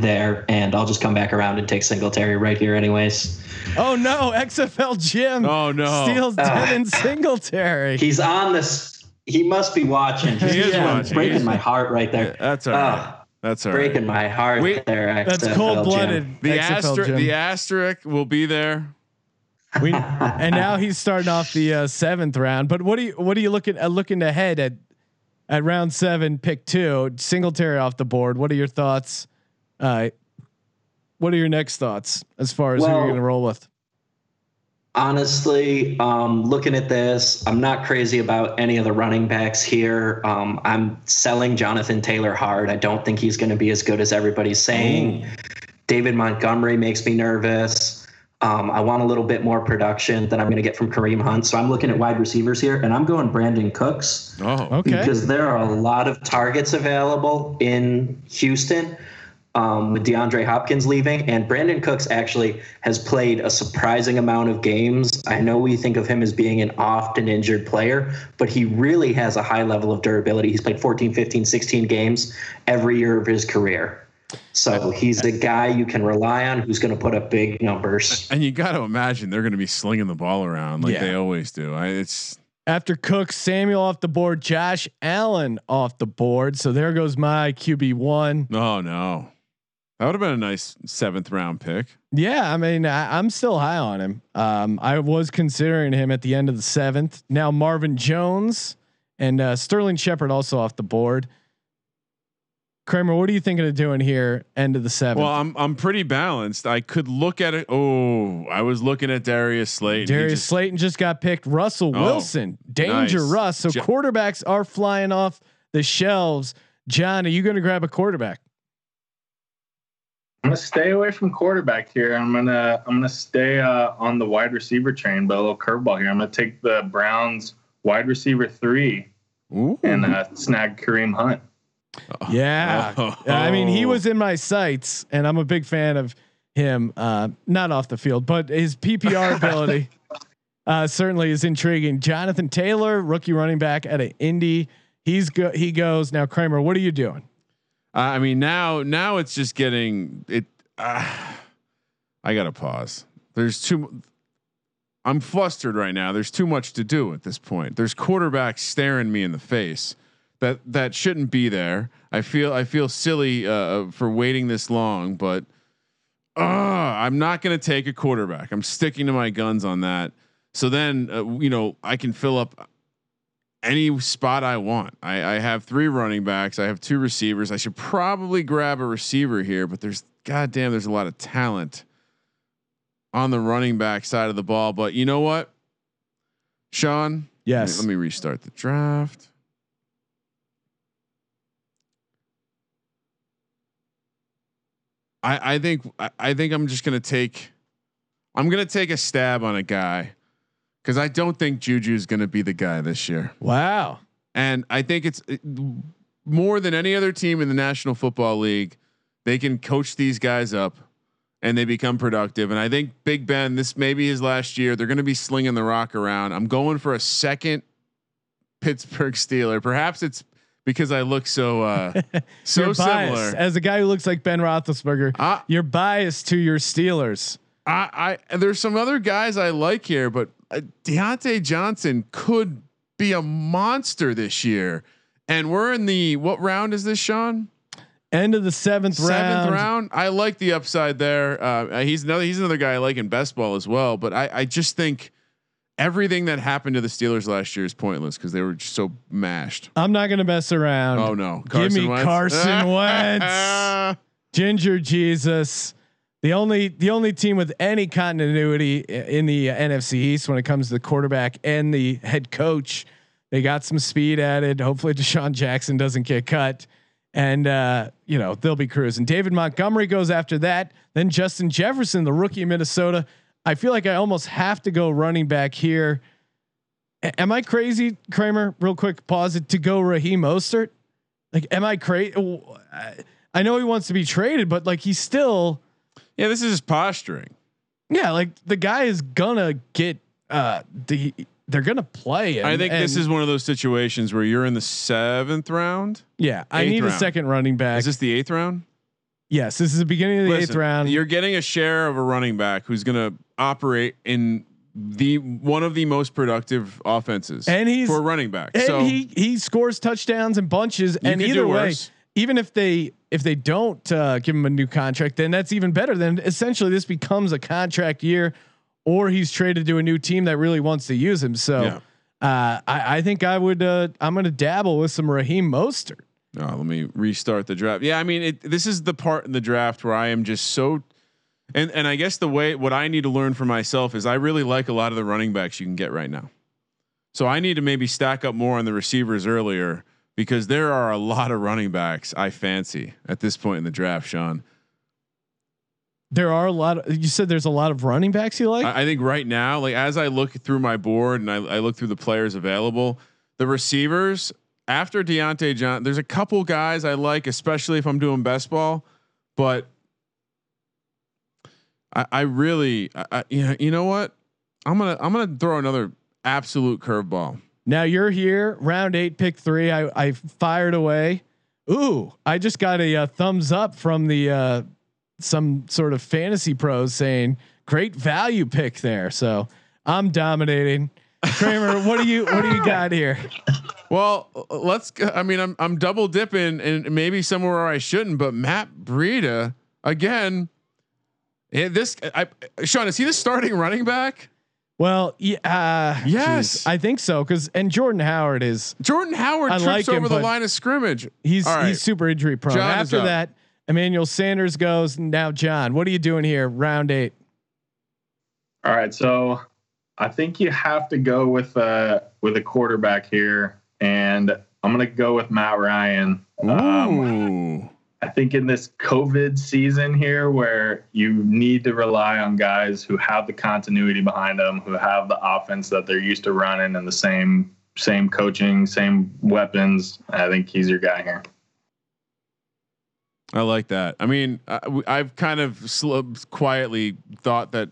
there, and I'll just come back around and take Singletary right here, anyways. Oh no, XFL Jim Oh no! steals Ah. Devin Singletary. He's on this. He must be watching. He is Yeah. watching. breaking He's- my heart right there. That's all right. Ah, That's all right. breaking my heart We- there. That's cold blooded. The XFL asterisk, the asterisk will be there. We, and now he's starting off the uh, seventh round. But what do you what are you looking at looking ahead at at round seven, pick two, Singletary off the board? What are your thoughts? Uh, what are your next thoughts as far as who you're going to roll with? Honestly, um, looking at this, I'm not crazy about any of the running backs here. Um, I'm selling Jonathan Taylor hard. I don't think he's going to be as good as everybody's saying. David Montgomery makes me nervous. Um, I want a little bit more production than I'm going to get from Kareem Hunt. So I'm looking at wide receivers here, and I'm going Brandin Cooks Oh, Okay, because there are a lot of targets available in Houston um, with DeAndre Hopkins leaving, and Brandin Cooks actually has played a surprising amount of games. I know we think of him as being an often injured player, but he really has a high level of durability. He's played 14, 15, 16 games every year of his career. So he's a guy you can rely on who's going to put up big numbers. and you got to imagine they're going to be slinging the ball around like Yeah. they always do. I, it's after Cook, Samuel off the board, Josh Allen off the board. So there goes my QB one. oh no, that would have been a nice seventh round pick. Yeah, I mean, I, I'm still high on him. Um, I was considering him at the end of the seventh. Now Marvin Jones and uh, Sterling Shepard also off the board. Kramer, what are you thinking of doing here? End of the seventh. Well, I'm I'm pretty balanced. I could look at it. Oh, I was looking at Darius. He Darius just- Slayton just got picked. Russell Oh, Wilson, danger nice. Russ. So Jo- quarterbacks are flying off the shelves. John, are you going to grab a quarterback? I'm gonna stay away from quarterback here. I'm gonna I'm gonna stay uh, on the wide receiver train, but a little curveball here. I'm gonna take the Browns wide receiver three Ooh. and uh, snag Kareem Hunt. Yeah. Oh. I mean, he was in my sights, and I'm a big fan of him. Uh, not off the field, but his PPR ability uh, certainly is intriguing. Jonathan Taylor, rookie running back at an Indy. He's go- he goes now. Kramer, what are you doing? I mean, now now it's just getting it. Uh, I gotta pause. There's too. I'm flustered right now. There's too much to do at this point. There's quarterbacks staring me in the face. That that shouldn't be there. I feel I feel silly uh, for waiting this long, but uh, I'm not to take a quarterback. I'm sticking to my guns on that. So then, uh, you know, I can fill up any spot I want. I, I have three running backs. I have two receivers. I should probably grab a receiver here, but there's goddamn, there's a lot of talent on the running back side of the ball. But you know what, Sean? Let me- Yes. Let me restart the draft. I, I think I, I think I'm just gonna take I'm gonna take a stab on a guy because I don't think Juju is gonna be the guy this year. Wow. And I think it's it, more than any other team in the National Football League. They can coach these guys up and they become productive. And I think Big Ben, this may be his last year. They're going to be slinging the rock around. I'm going for a second Pittsburgh Steeler. Perhaps it's because I look so uh, so similar. As a guy who looks like Ben Roethlisberger, I, you're biased to your Steelers. I, I there's some other guys I like here, but Diontae Johnson could be a monster this year. And we're in the what round is this, Sean? End of the seventh, Seventh round. round. I like the upside there. Uh, he's another. He's another guy I like in best ball as well. But I, I just think everything that happened to the Steelers last year is pointless because they were just so mashed. I'm not going to mess around. Oh no, Give me Wentz? Carson Wentz. Ginger Jesus. The only the only team with any continuity in the NFC East when it comes to the quarterback and the head coach. They got some speed added. Hopefully, DeSean Jackson doesn't get cut, and uh, you know they'll be cruising. David Montgomery goes after that. Then Justin Jefferson, the rookie Minnesota. I feel like I almost have to go running back here. A- am I crazy, Kramer? Real quick, pause it to go Raheem Mostert. Like, am I crazy? I know he wants to be traded, but like he's still, Yeah, this is just posturing. yeah, like the guy is gonna get. uh the, They're gonna play him. I think this is one of those situations where you're in the seventh round. Yeah, I need a second running back. Is this the eighth round? yes, this is the beginning of the eighth round. You're getting a share of a running back who's going to operate in the one of the most productive offenses, And he's- for running back. and so he he scores touchdowns and bunches. And either way, worse. Even if they if they don't uh, give him a new contract, then that's even better. Then essentially this becomes a contract year, or he's traded to a new team that really wants to use him. So Yeah. uh, I, I think I would uh, I'm going to dabble with some Raheem Mostert. Oh, let me restart the draft. Yeah, I mean, it, this is the part in the draft where I am just so, and and I guess the way what I need to learn for myself is I really like a lot of the running backs you can get right now. So I need to maybe stack up more on the receivers earlier because there are a lot of running backs I fancy at this point in the draft, Sean. There are a lot. Of, you said there's a lot of running backs you like. I, I think right now, like as I look through my board and I, I look through the players available, the receivers after Diontae John, there's a couple guys I like, especially if I'm doing best ball, but I, I really, I, you know, you know what? I'm gonna I'm gonna throw another absolute curveball. Now you're here, round eight, pick three. I, I fired away. Ooh, I just got a, uh thumbs up from the uh, some sort of fantasy pros saying great value pick there. So I'm dominating. Kramer, what do you what do you got here? Well, let's. I mean, I'm I'm double dipping and maybe somewhere where I shouldn't, but Matt Breida again. Yeah, this I Sean is he the starting running back? Well, yeah, uh, Yes. geez, I think so. Because and Jordan Howard is Jordan Howard I trips like him, over the line of scrimmage. he's All right. he's super injury prone. John After that, Emmanuel Sanders goes. Now, John, what are you doing here? Round eight. All right, so I think you have to go with uh with a quarterback here, and I'm gonna go with Matt Ryan. Um, Ooh. I think in this COVID season here, where you need to rely on guys who have the continuity behind them, who have the offense that they're used to running, and the same same coaching, same weapons, I think he's your guy here. I like that. I mean, I, have kind of slow, quietly thought that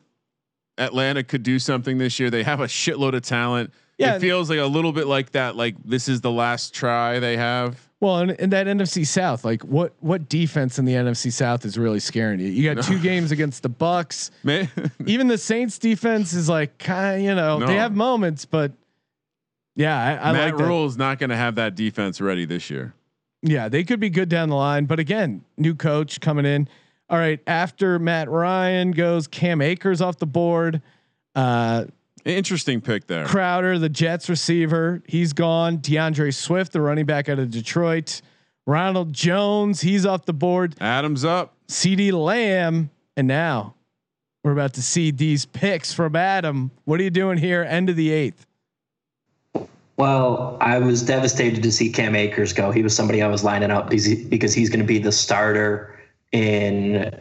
Atlanta could do something this year. They have a shitload of talent. Yeah. It feels like a little bit like that. Like this is the last try they have. Well, in, in that NFC South, like what what defense in the NFC South is really scaring you? You got two games against the Bucs. Man, Even the Saints defense is like kind of you know No. they have moments, but yeah, I, I Matt like that. Rhule is not going to have that defense ready this year. Yeah, they could be good down the line, but again, new coach coming in. All right, after Matt Ryan goes, Cam Akers off the board. Uh, Interesting pick there. Crowder, the Jets receiver, he's gone. D'Andre Swift, the running back out of Detroit. Ronald Jones, he's off the board. Adams up. CeeDee Lamb, and now we're about to see these picks from Adam. What are you doing here? End of the eighth. Well, I was devastated to see Cam Akers go. He was somebody I was lining up because, he, because he's going to be the starter in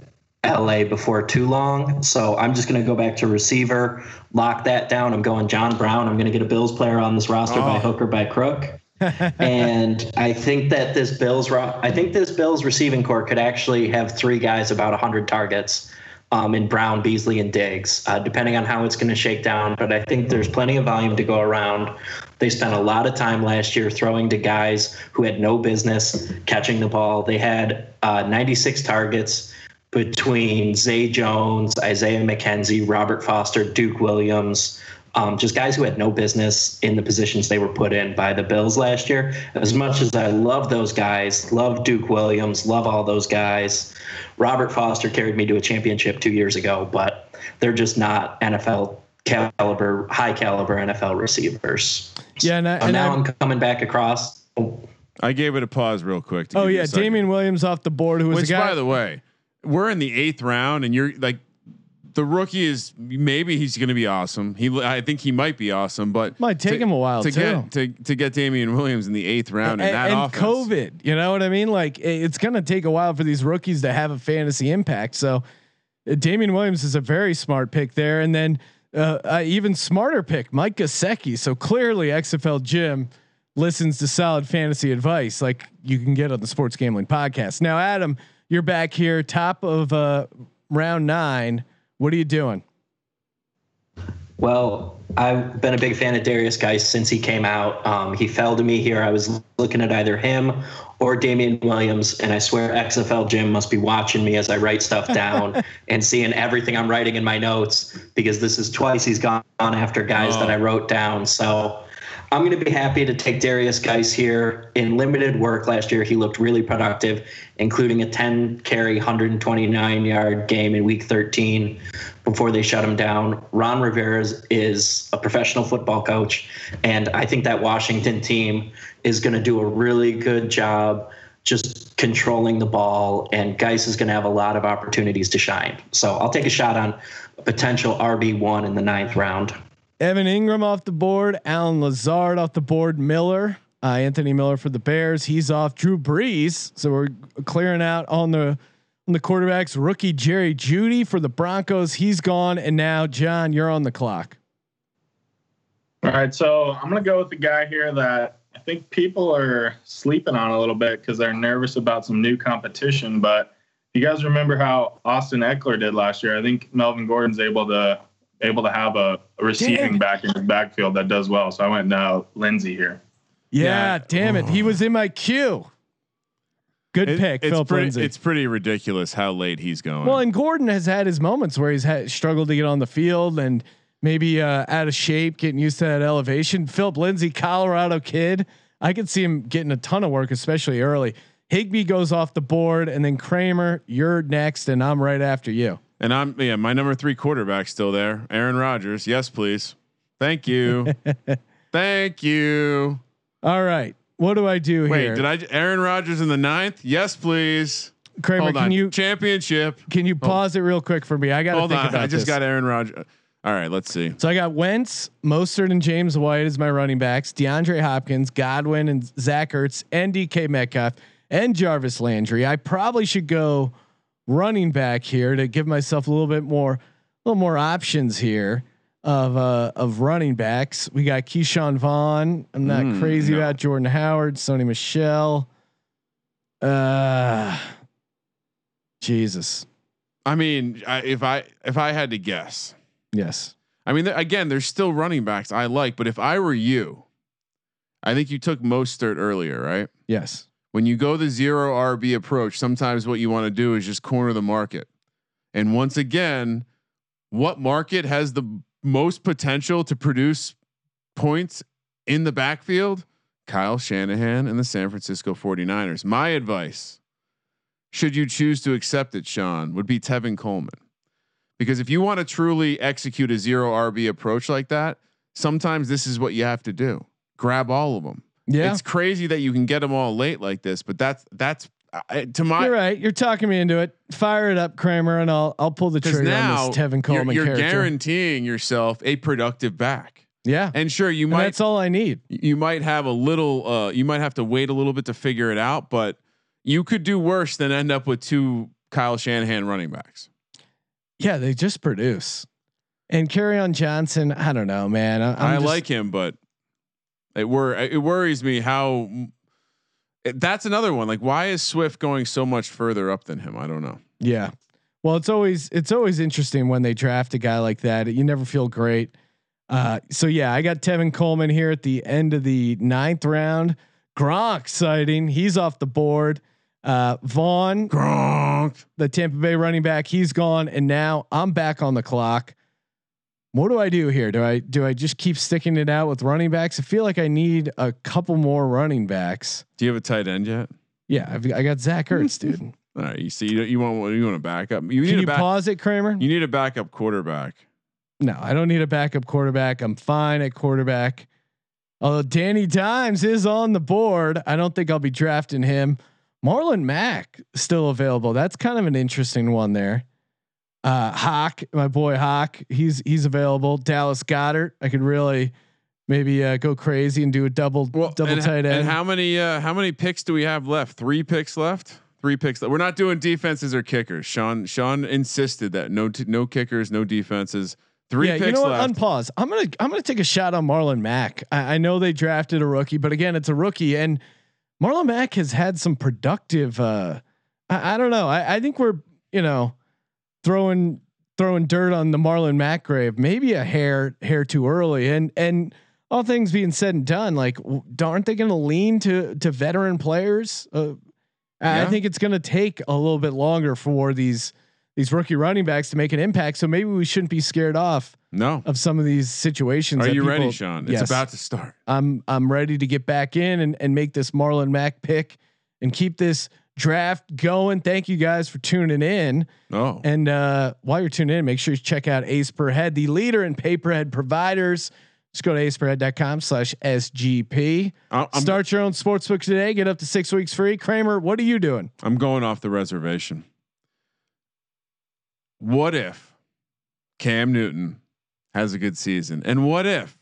LA before too long. So I'm just going to go back to receiver, lock that down. I'm going John Brown. I'm going to get a Bills player on this roster by hook or by crook. and I think that this Bills, I think this Bills receiving corps could actually have three guys about 100 targets um, in Brown, Beasley, and Diggs, uh, depending on how it's going to shake down. But I think there's plenty of volume to go around. They spent a lot of time last year throwing to guys who had no business catching the ball. They had uh, 96 targets between Zay Jones, Isaiah McKenzie, Robert Foster, Duke Williams, um, just guys who had no business in the positions they were put in by the Bills last year. As much as I love those guys, love Duke Williams, love all those guys. Robert Foster carried me to a championship two years ago, but they're just not NFL caliber, high caliber NFL receivers. Yeah, and, I, So and now I'm- I'm coming back across. I gave it a pause real quick. to oh yeah. Damien Williams off the board, who was Which, a guy. by the way, we're in the eighth round, and you're like, the rookie is maybe he's going to be awesome. He I think he might be awesome, but Might take to- him a while, to too. get to to get Damien Williams in the eighth round and, in that and offense. COVID, you know what I mean? Like it's going to take a while for these rookies to have a fantasy impact. So uh, Damien Williams is a very smart pick there. And then uh, uh, even smarter pick, Mike Gesicki. So clearly XFL Jim listens to solid fantasy advice like you can get on the sports gambling podcast. Now, Adam, you're back here, top of uh, round nine. What are you doing? Well, I've been a big fan of Derrius Guice since he came out. Um, he fell to me here. I was looking at either him or Damien Williams, and I swear XFL Jim must be watching me as I write stuff down and seeing everything I'm writing in my notes because this is twice he's gone after guys that I wrote down. So I'm going to be happy to take Derrius Guice here. In limited work last year, he looked really productive, including a 10 carry, 129 yard game in week 13 before they shut him down. Ron Rivera is- a professional football coach, and I think that Washington team is going to do a really good job just controlling the ball, and Geis is going to have a lot of opportunities to shine. So I'll take a shot on a potential RB1 in the ninth round. Evan Engram off the board, Allen Lazard off the board, Miller, uh, Anthony Miller for the Bears. He's off. Drew Brees. So we're clearing out on the on the quarterbacks. Rookie Jerry Jeudy for the Broncos. He's gone, and now John, you're on the clock. All right, so I'm gonna go with the guy here that I think people are sleeping on a little bit because they're nervous about some new competition. But you guys remember how Austin Ekeler did last year? I think Melvin Gordon's able to able to have a, a receiving Damn. back in his backfield that does well. So I went now Lindsay here. Yeah, Yeah. damn it. He was in my queue. Good It- pick, it's Philip pretty. Lindsay. It's pretty ridiculous how late he's going. Well, and Gordon has had his moments where he's had struggled to get on the field and maybe uh, out of shape, getting used to that elevation. Philip Lindsay, Colorado kid, I could see him getting a ton of work, especially early. Higbee goes off the board, and then Kramer, you're next, and I'm right after you. And I'm yeah, my number three quarterback still there, Aaron Rodgers. Yes, please. Thank you. Thank you. All right, what do I do Wait, here? did I? Aaron Rodgers in the ninth? Yes, please. Kramer, Hold can on. you championship? can you pause it real quick for me? I got to Hold think on. about I just this. got Aaron Rodgers. All right, let's see. So I got Wentz, Mostert, and James White as my running backs. DeAndre Hopkins, Godwin, and Zach Ertz, and DK Metcalf, and Jarvis Landry. I probably should go running back here to give myself a little bit more, a little more options here of uh, of running backs. We got Ke'Shawn Vaughn. I'm not Mm, crazy no. about Jordan Howard, Sony Michel. Uh, Jesus. I mean, I, if I if I had to guess, Yes. I mean, th- again, there's still running backs I like, but if I were you, I think you took Mostert earlier, right? Yes. When you go the zero RB approach, sometimes what you want to do is just corner the market. And once again, what market has the most potential to produce points in the backfield? Kyle Shanahan and the San Francisco 49ers. My advice, should you choose to accept it, Sean, would be Tevin Coleman. Because if you want to truly execute a zero RB approach like that, sometimes this is what you have to do. Grab all of them. Yeah. It's crazy that you can get them all late like this, but that's that's uh, to my You're right. You're talking me into it. Fire it up, Kramer, and I'll I'll pull the trigger now on this Tevin you're, Coleman you're character. guaranteeing yourself a productive back. yeah, And sure, you and might that's all I need. you might have a little uh you might have to wait a little bit to figure it out, but you could do worse than end up with two Kyle Shanahan running backs. Yeah, they just produce. And Kerryon Johnson, I don't know, man. I, I'm i just- like him, but it wor it worries me how it- that's another one. Like, why is Swift going so much further up than him? I don't know. Yeah. Well, it's always it's always interesting when they draft a guy like that. You never feel great. Uh, so yeah, I got Tevin Coleman here at the end of the ninth round. Gronk sighting. He's off the board. Uh, Vaughn, Gronk. the Tampa Bay running back, he's gone, and now I'm back on the clock. What do I do here? Do I do I just keep sticking it out with running backs? I feel like I need a couple more running backs. Do you have a tight end yet? Yeah, I've, I got Zach hmm. Ertz, dude. All right, you see, you, you want you want to back up. You need Can a you back, pause it, Kramer? You need a backup quarterback. No, I don't need a backup quarterback. I'm fine at quarterback. Although Danny Dimes is on the board, I don't think I'll be drafting him. Marlon Mack still available. That's kind of an interesting one there. Uh, Hawk, my boy Hawk, he's he's available. Dallas Goedert, I could really maybe uh, go crazy and do a double double and, tight end. And how many uh, how many picks do we have left? Three picks left. Three picks. Left. We're not doing defenses or kickers. Sean Sean insisted that no t- no kickers, no defenses. Three yeah, picks you know what? left. Unpause. I'm gonna I'm gonna take a shot on Marlon Mack. I, I know they drafted a rookie, but again, it's a rookie, and Marlon Mack has had some productive. Uh, I, I don't know. I, I think we're you know throwing throwing dirt on the Marlon Mack grave. Maybe a hair hair too early, and and all things being said and done, like aren't they going to lean to to veteran players? Uh, I think it's going to take a little bit longer for these these rookie running backs to make an impact. So maybe we shouldn't be scared off no. of some of these situations. Are that you ready, people- Sean? Yes. It's about to start. I'm I'm ready to get back in and and make this Marlon Mack pick and keep this draft going. Thank you guys for tuning in. Oh, And uh, while you're tuning in, make sure you check out Ace Per Head, the leader in pay per head providers. Just go to aceperhead.com slash SGP. I'm, Start your own sportsbook today. Get up to six weeks free. Kramer, what are you doing? I'm going off the reservation. What if Cam Newton has a good season? And what if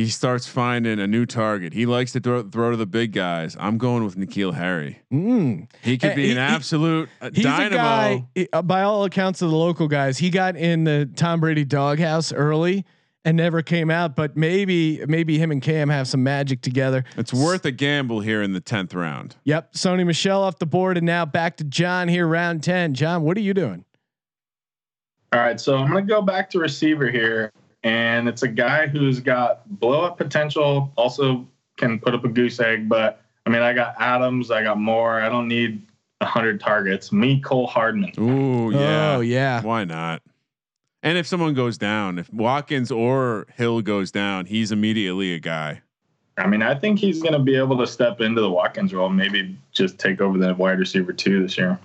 he starts finding a new target? He likes to throw, throw to the big guys. I'm going with N'Keal Harry. Mm. He could Uh, be he- an he- absolute uh, He's dynamo. a guy, uh, by all accounts of the local guys, he got in the Tom Brady doghouse early and never came out. But maybe, maybe him and Cam have some magic together. It's worth a gamble here in the tenth round. Yep. Sony Michel off the board. And now back to John here, round 10. John, what are you doing? All right, so I'm going to go back to receiver here, and it's a guy who's got blow up potential, also can put up a goose egg. But I mean, I got Adams, I got Moore. I don't need 100 targets. Mecole Hardman. Ooh, yeah. Oh, yeah. Why not? And if someone goes down, if Watkins or Hill goes down, he's immediately a guy. I mean, I think he's going to be able to step into the Watkins role, maybe just take over the wide receiver two this year.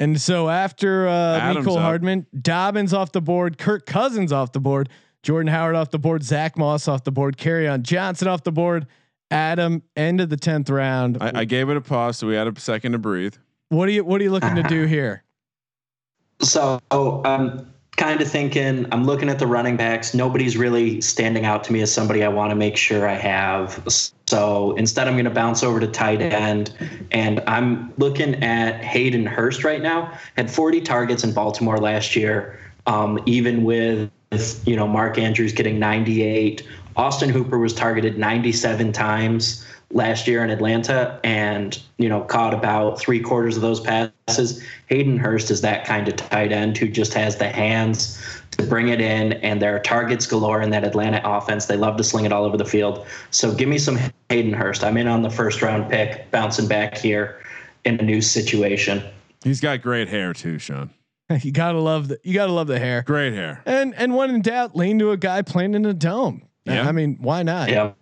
And so after uh, Nicole up. Hardman, Dobbins off the board, Kirk Cousins off the board, Jordan Howard off the board, Zach Moss off the board, on Johnson off the board, Adam end of the tenth round. I, I gave it a pause, so we had a second to breathe. what are you What are you looking to do here? So I'm kind of thinking, I'm looking at the running backs. Nobody's really standing out to me as somebody I want to make sure I have. So instead, I'm going to bounce over to tight end. And I'm looking at Hayden Hurst right now. Had 40 targets in Baltimore last year, um, even with, you know, Mark Andrews getting 98. Austin Hooper was targeted 97 times last year in Atlanta and, you know, caught about three quarters of those passes. Hayden Hurst is that kind of tight end who just has the hands to bring it in, and there are targets galore in that Atlanta offense. They love to sling it all over the field. So give me some Hayden Hurst. I'm in on the first round pick, bouncing back here in a new situation. He's got great hair too, Sean. you gotta love the You gotta love the hair. Great hair. And and when in doubt, lean to a guy playing in a dome. Yeah. I mean, why not? Yeah.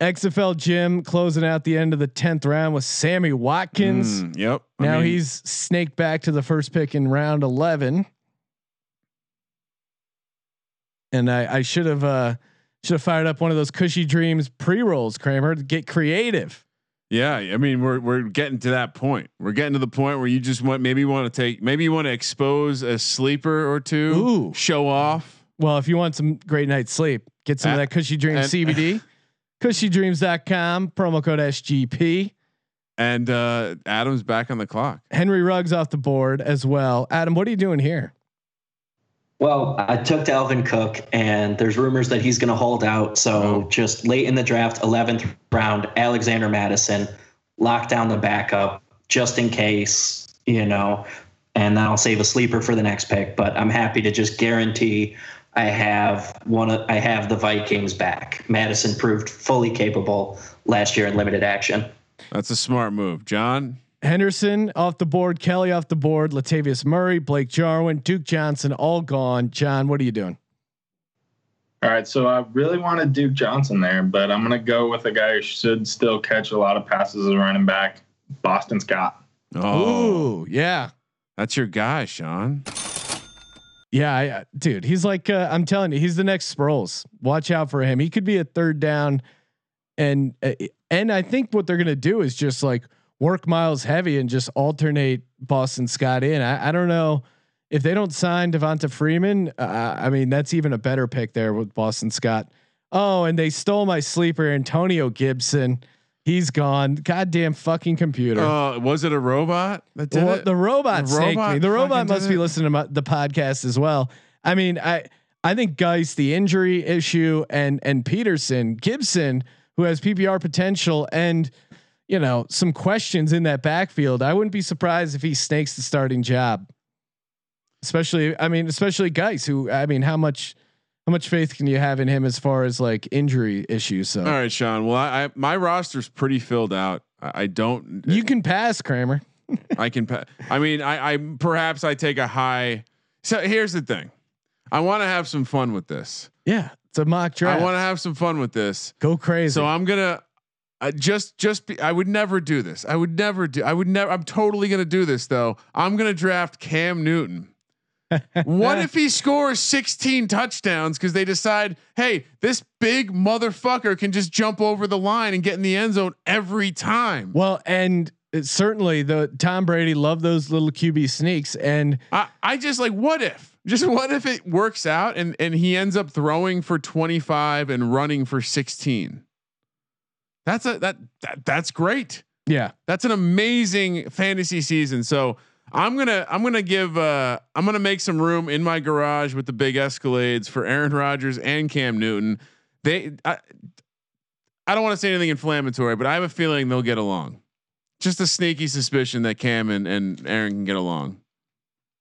XFL Jim closing out the end of the tenth round with Sammy Watkins. Mm, yep. I Now mean, he's snaked back to the first pick in round eleven. And I, I should have uh should have fired up one of those Kushy Dreams pre rolls, Kramer, to get creative. Yeah, I mean we're we're getting to that point. We're getting to the point where you just want maybe you want to take maybe you want to expose a sleeper or two, Ooh. show off. Well, if you want some great night's sleep, get some of Uh, that Kushy Dream and- CBD. kushydreams.com, promo code SGP. And uh Adam's back on the clock. Henry Ruggs off the board as well. Adam, what are you doing here? Well, I took Dalvin Cook, and there's rumors that he's going to hold out. So Oh. just late in the draft, 11th round, Alexander Mattison, lock down the backup just in case, you know, and then I'll save a sleeper for the next pick. But I'm happy to just guarantee I have one. Of, I have the Vikings back. Mattison proved fully capable last year in limited action. That's a smart move, John. Henderson off the board, Kelly off the board, Latavius Murray, Blake Jarwin, Duke Johnson, all gone. John, what are you doing? All right, so I really wanted Duke Johnson there, but I'm going to go with a guy who should still catch a lot of passes as a running back, Boston Scott. Oh, Ooh, yeah. that's your guy, Sean. Yeah, I, uh, dude, he's like uh, I'm telling you, he's the next Sproles. Watch out for him. He could be a third down, and uh, and I think what they're gonna do is just like work Miles heavy and just alternate Boston Scott in. I, I don't know if they don't sign Devonta Freeman. Uh, I mean, that's even a better pick there with Boston Scott. Oh, and they stole my sleeper Antonio Gibson. He's gone. Goddamn fucking computer. Uh, was it a robot that did Well, it? the robot The robot. The robot must be listening to the podcast as well. I mean, I I think Guice, the injury issue, and and Peterson, Gibson, who has PPR potential, and you know some questions in that backfield. I wouldn't be surprised if he snakes the starting job. Especially, I mean, especially Guice, who I mean, how much how much faith can you have in him as far as like injury issues? So All right, Sean. Well, I, I my roster's pretty filled out. I, I don't. you can pass Kramer. I can. Pa- I mean, I, I perhaps I take a high. So here's the thing. I want to have some fun with this. Yeah, it's a mock draft. I want to have some fun with this. go crazy. So I'm gonna. I just just be, I would never do this. I would never do. I would never. I'm totally gonna do this though. I'm gonna draft Cam Newton. What if he scores 16 touchdowns because they decide, hey, this big motherfucker can just jump over the line and get in the end zone every time? Well, and certainly the Tom Brady loved those little QB sneaks, and I, I just like what if? Just what if it works out and and he ends up throwing for 25 and running for 16 that's a that, that that's great. Yeah, that's an amazing fantasy season. So i'm gonna i'm gonna give uh i'm gonna make some room in my garage with the big escalades for aaron rodgers and cam newton they i, I don't want to say anything inflammatory but i have a feeling they'll get along just a sneaky suspicion that cam and, and aaron can get along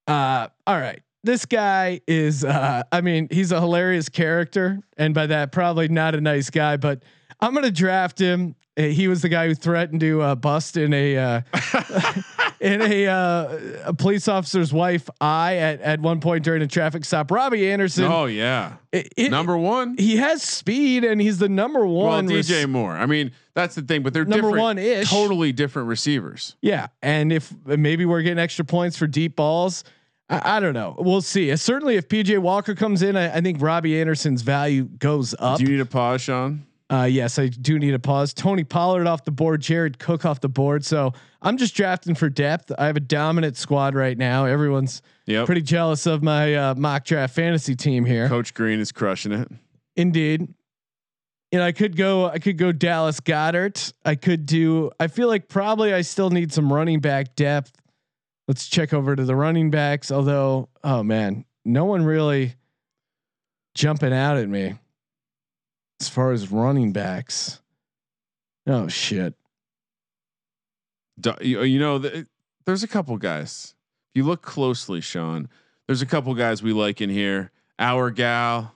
uh, all right. This guy is, uh, I mean, he's a hilarious character, and by that, probably not a nice guy. But I'm gonna draft him. He was the guy who threatened to uh, bust in a uh, in a uh, a police officer's wife eye at at one point during a traffic stop. Robbie Anderson. Oh yeah, it- it- number one. He has speed, and he's the number one. rec- DJ Moore. I mean, that's the thing, but they're Number one-ish. totally different receivers. Yeah, and if maybe we're getting extra points for deep balls, I, I don't know. We'll see. Uh, certainly, if PJ Walker comes in, I, I think Robbie Anderson's value goes up. Do you need a pause, Sean? Uh, yes, I do need a pause. Tony Pollard off the board, Jared Cook off the board. So I'm just drafting for depth. I have a dominant squad right now. Everyone's Yep. pretty jealous of my uh, mock draft fantasy team here. Coach Green is crushing it. Indeed. And I could go, I could go Dallas Goedert. I could do, I feel like probably I still need some running back depth. Let's check over to the running backs. Although, oh man, no one really jumping out at me as far as running backs. Oh shit. You, know, there's a couple guys. If you look closely, Sean, there's a couple guys we like in here. Our gal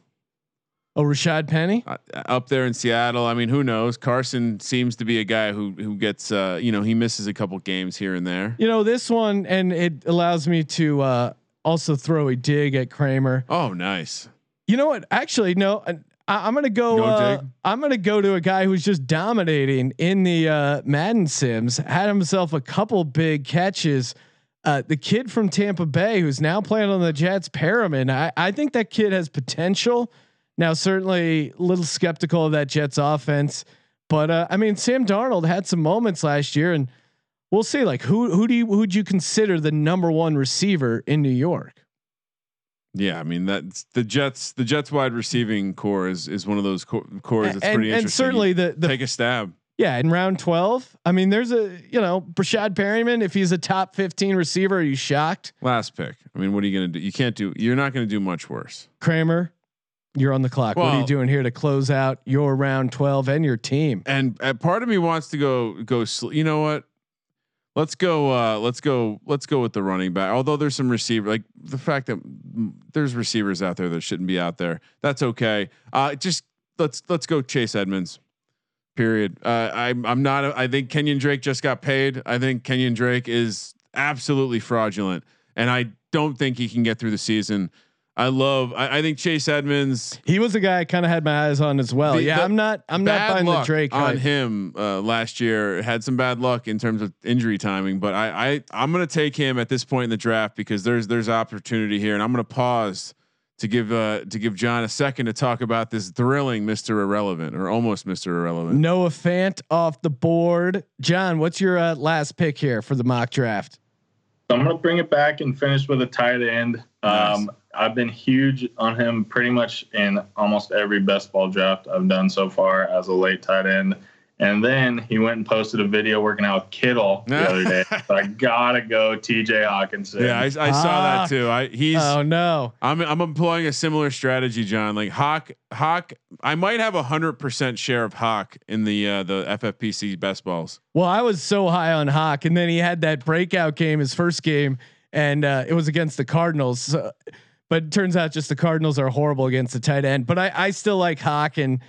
Oh, Rashad Penny. uh, up there in Seattle. I mean, who knows? Carson seems to be a guy who who gets, uh, you know, he misses a couple games here and there. You know, this one, and it allows me to uh, also throw a dig at Kramer. Oh, nice. You know what? Actually, no. I, I'm gonna go. Go, uh, I'm gonna go to a guy who's just dominating in the uh, Madden Sims. Had himself a couple big catches. Uh, the kid from Tampa Bay who's now playing on the Jets, Perriman. I, I think that kid has potential. Now, certainly, a little skeptical of that Jets offense, but uh, I mean, Sam Darnold had some moments last year, and we'll see. Like, who who do you who'd you consider the number one receiver in New York? Yeah, I mean that's the Jets. The Jets wide receiving corps is is one of those co- cores that's and, pretty and interesting. certainly the the Take a stab. Yeah, in round 12. I mean, there's a, you know, Breshad Perriman, if he's a top 15 receiver, are you shocked? Last pick. I mean, what are you going to do? You can't do. You're not going to do much worse. Kramer, you're on the clock. what are you doing here to close out your round 12 and your team? And uh, part of me wants to go go. Sl- you know what? Let's go. uh Let's go. Let's go with the running back. Although there's some receiver, like the fact that there's receivers out there that shouldn't be out there. That's okay. Uh Just let's let's go Chase Edmonds. Period. Uh, I'm I'm not. A, I think Kenyan Drake just got paid. I think Kenyan Drake is absolutely fraudulent, and I don't think he can get through the season. I love. I, I think Chase Edmonds. He was a guy I kind of had my eyes on as well. The- yeah, the I'm not, I'm not buying the Drake on hype. him uh, last year. Had some bad luck in terms of injury timing, but I, I I'm gonna take him at this point in the draft because there's there's opportunity here, and I'm gonna pause to give uh, to give John a second to talk about this thrilling Mister Irrelevant or almost Mister Irrelevant. Noah Fant off the board. John, what's your uh, last pick here for the mock draft? So I'm going to bring it back and finish with a tight end. Nice. Um, I've been huge on him pretty much in almost every best ball draft I've done so far as a late tight end. And then he went and posted a video working out with Kittle the other day. So I gotta go, T.J. Hockenson. Yeah, I, I saw Ah. that too. I he's Oh no. I'm I'm employing a similar strategy, John. Like Hawk, Hawk. I might have a hundred percent share of Hawk in the uh, the FFPC best balls. Well, I was so high on Hawk, and then he had that breakout game, his first game, and uh, it was against the Cardinals. So, but it turns out just the Cardinals are horrible against the tight end. But I, I still like Hawk, and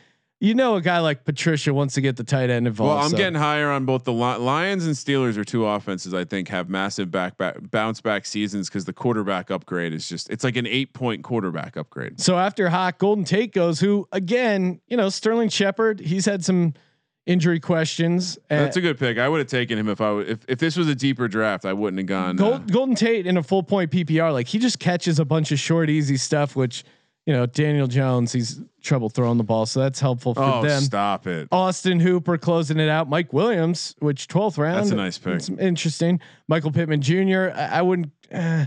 you know, a guy like Patricia wants to get the tight end involved. Well, I'm so. getting higher on both the Lions and Steelers are two offenses I think have massive back, back bounce back seasons because the quarterback upgrade is just it's like an eight point quarterback upgrade. So after Hawk, Golden Tate goes, who again, you know, Sterling Shepard, he's had some injury questions. That's a good pick. I would have taken him if I would if, if this was a deeper draft. I wouldn't have gone. uh, Golden Tate in a full point PPR, like he just catches a bunch of short, easy stuff, which you know Daniel Jones, he's trouble throwing the ball, so that's helpful for oh, them. stop it! Austin Hooper closing it out. Mike Williams, which 12th round. That's a nice pick. It's interesting. Michael Pittman Jr. I, I wouldn't. Uh,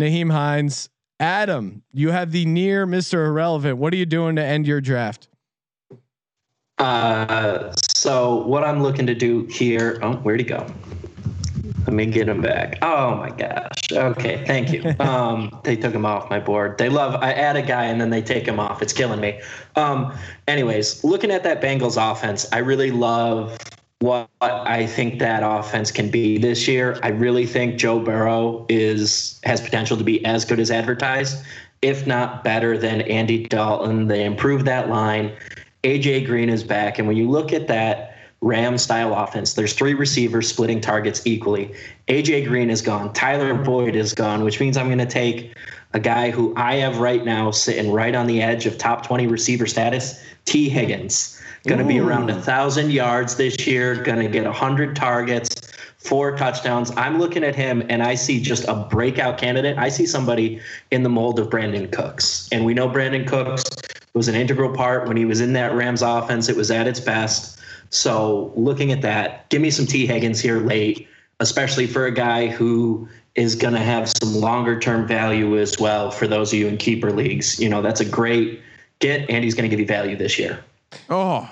Nyheim Hines. Adam, you have the near Mr. Irrelevant. What are you doing to end your draft? Uh, so what I'm looking to do here. Oh, where'd he go? Let me get him back. Oh my gosh. Okay, thank you. Um, they took him off my board. They love. I add a guy and then they take him off. It's killing me. Um, anyways, looking at that Bengals offense, I really love what I think that offense can be this year. I really think Joe Burrow is has potential to be as good as advertised, if not better than Andy Dalton. They improved that line. AJ Green is back, and when you look at that Ram style offense, there's three receivers splitting targets equally. AJ Green is gone. Tyler Boyd is gone, which means I'm going to take a guy who I have right now sitting right on the edge of top 20 receiver status, Tee Higgins. Going to be around a thousand yards this year. Going to get a hundred targets, four touchdowns. I'm looking at him and I see just a breakout candidate. I see somebody in the mold of Brandin Cooks, and we know Brandin Cooks was an integral part when he was in that Rams offense. It was at its best. So looking at that, give me some Tee Higgins here late, especially for a guy who is going to have some longer term value as well for those of you in keeper leagues. You know, that's a great get, and he's going to give you value this year. Oh,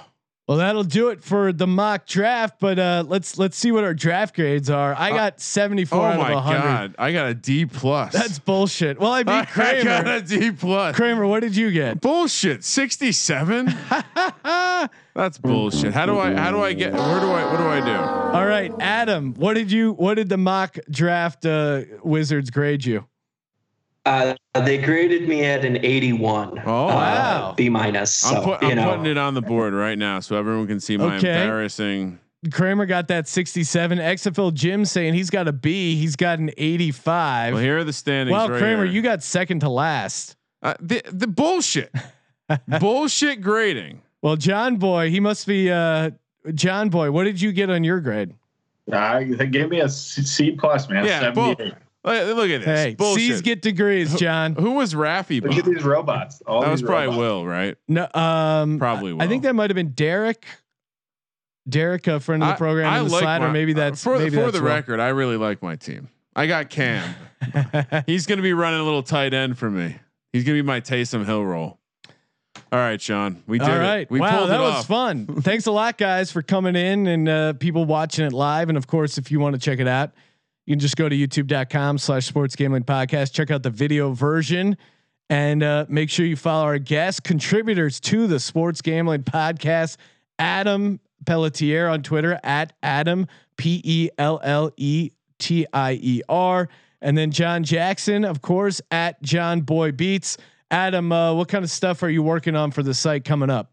Well, that'll do it for the mock draft. But uh, let's let's see what our draft grades are. I got 74 oh out my of 100. god! I got a D plus. That's bullshit. Well, I beat Kramer. I got a D plus. Kramer, what did you get? Bullshit. Sixty seven. That's bullshit. How do I? How do I get? Where do I? What do I do? All right, Adam, what did you? What did the mock draft uh, wizards grade you? Uh, they graded me at an 81. Oh, uh, wow. B minus. So, I'm, put, you I'm know, putting it on the board right now so everyone can see my Okay. embarrassing. Kramer got that 67. XFL Jim saying he's got a B. He's got an 85. Well, here are the standings. Well, right Kramer, here. you got second to last. uh, the the bullshit, bullshit grading. Well, Jon Boy, he must be uh, Jon Boy. What did you get on your grade? Uh, they gave me a C plus, man. Yeah, bull- 78. Look, look at this. Hey, bullshit. C's get degrees, John. Who was Raffy? Look at these robots. All That was probably robots. Will, right? No, um, Probably I, I think that might have been Derek. Derek, a friend of the I- program, I in the like slide, or my- maybe uh, that's for, maybe for that's the Will. record. I really like my team. I got Cam. He's going to be running a little tight end for me. He's going to be my Taysom Hill role. All right, Sean. We did All it. We wow, pulled that it was off. fun. Thanks a lot, guys, for coming in and uh, people watching it live. And of course, if you want to check it out, you can just go to youtube.com slash sports gambling podcast, check out the video version, and uh, make sure you follow our guest contributors to the sports gambling podcast, Adam Pelletier on Twitter at Adam P E L L E T I E R. And then Jon Jackson, of course, at Jon Boy Beats. Adam, uh, what kind of stuff are you working on for the site coming up?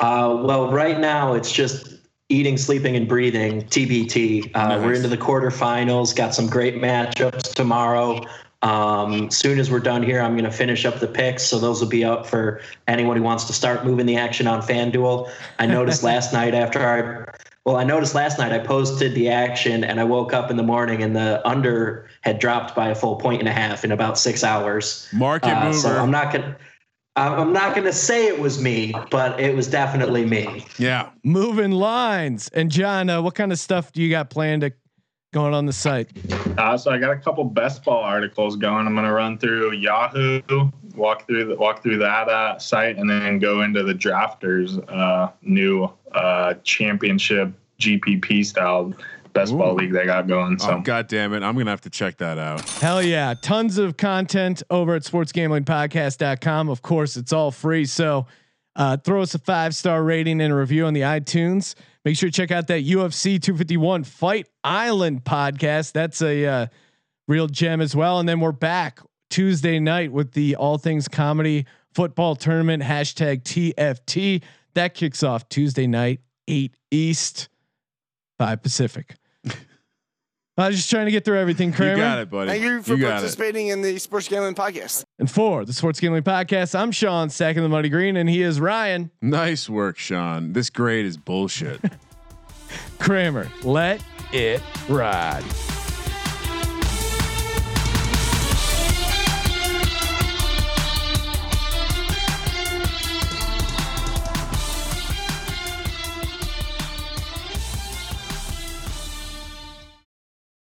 Uh, well, right now it's just eating, sleeping, and breathing. TBT. Uh, We're into the quarterfinals. Got some great matchups tomorrow. Um, soon as we're done here, I'm going to finish up the picks, so those will be up for anyone who wants to start moving the action on FanDuel. I noticed last night after our Well, I noticed last night I posted the action and I woke up in the morning and the under had dropped by a full point and a half in about six hours. Market Uh, mover. so I'm not gonna. I'm I'm not gonna say it was me, but it was definitely me. yeah. Moving lines. And John, uh, what kind of stuff do you got planned to going on the site? Uh, so I got a couple best ball articles going. I'm going to run through Yahoo, walk through the, walk through that uh, site, and then go into the Drafters uh, new uh, championship GPP style best ball league they got going. So Oh god damn it! I'm gonna have to check that out. Hell yeah. Tons of content over at sportsgamblingpodcast.com. Of course, it's all free. So uh, throw us a five star rating and a review on the iTunes. Make sure to check out that UFC 251 Fight Island podcast. That's a uh, real gem as well. And then we're back Tuesday night with the All Things Comedy Football Tournament hashtag TFT. That kicks off Tuesday night, 8 East, 5 Pacific. I was just trying to get through everything, Kramer. You got it, buddy. Thank you for got it. participating in the Sports Gambling Podcast. And for the Sports Gambling Podcast, I'm Sean Stacking the Muddy Green, and he is Ryan Nice work, Sean. This grade is bullshit. Kramer. Let it ride.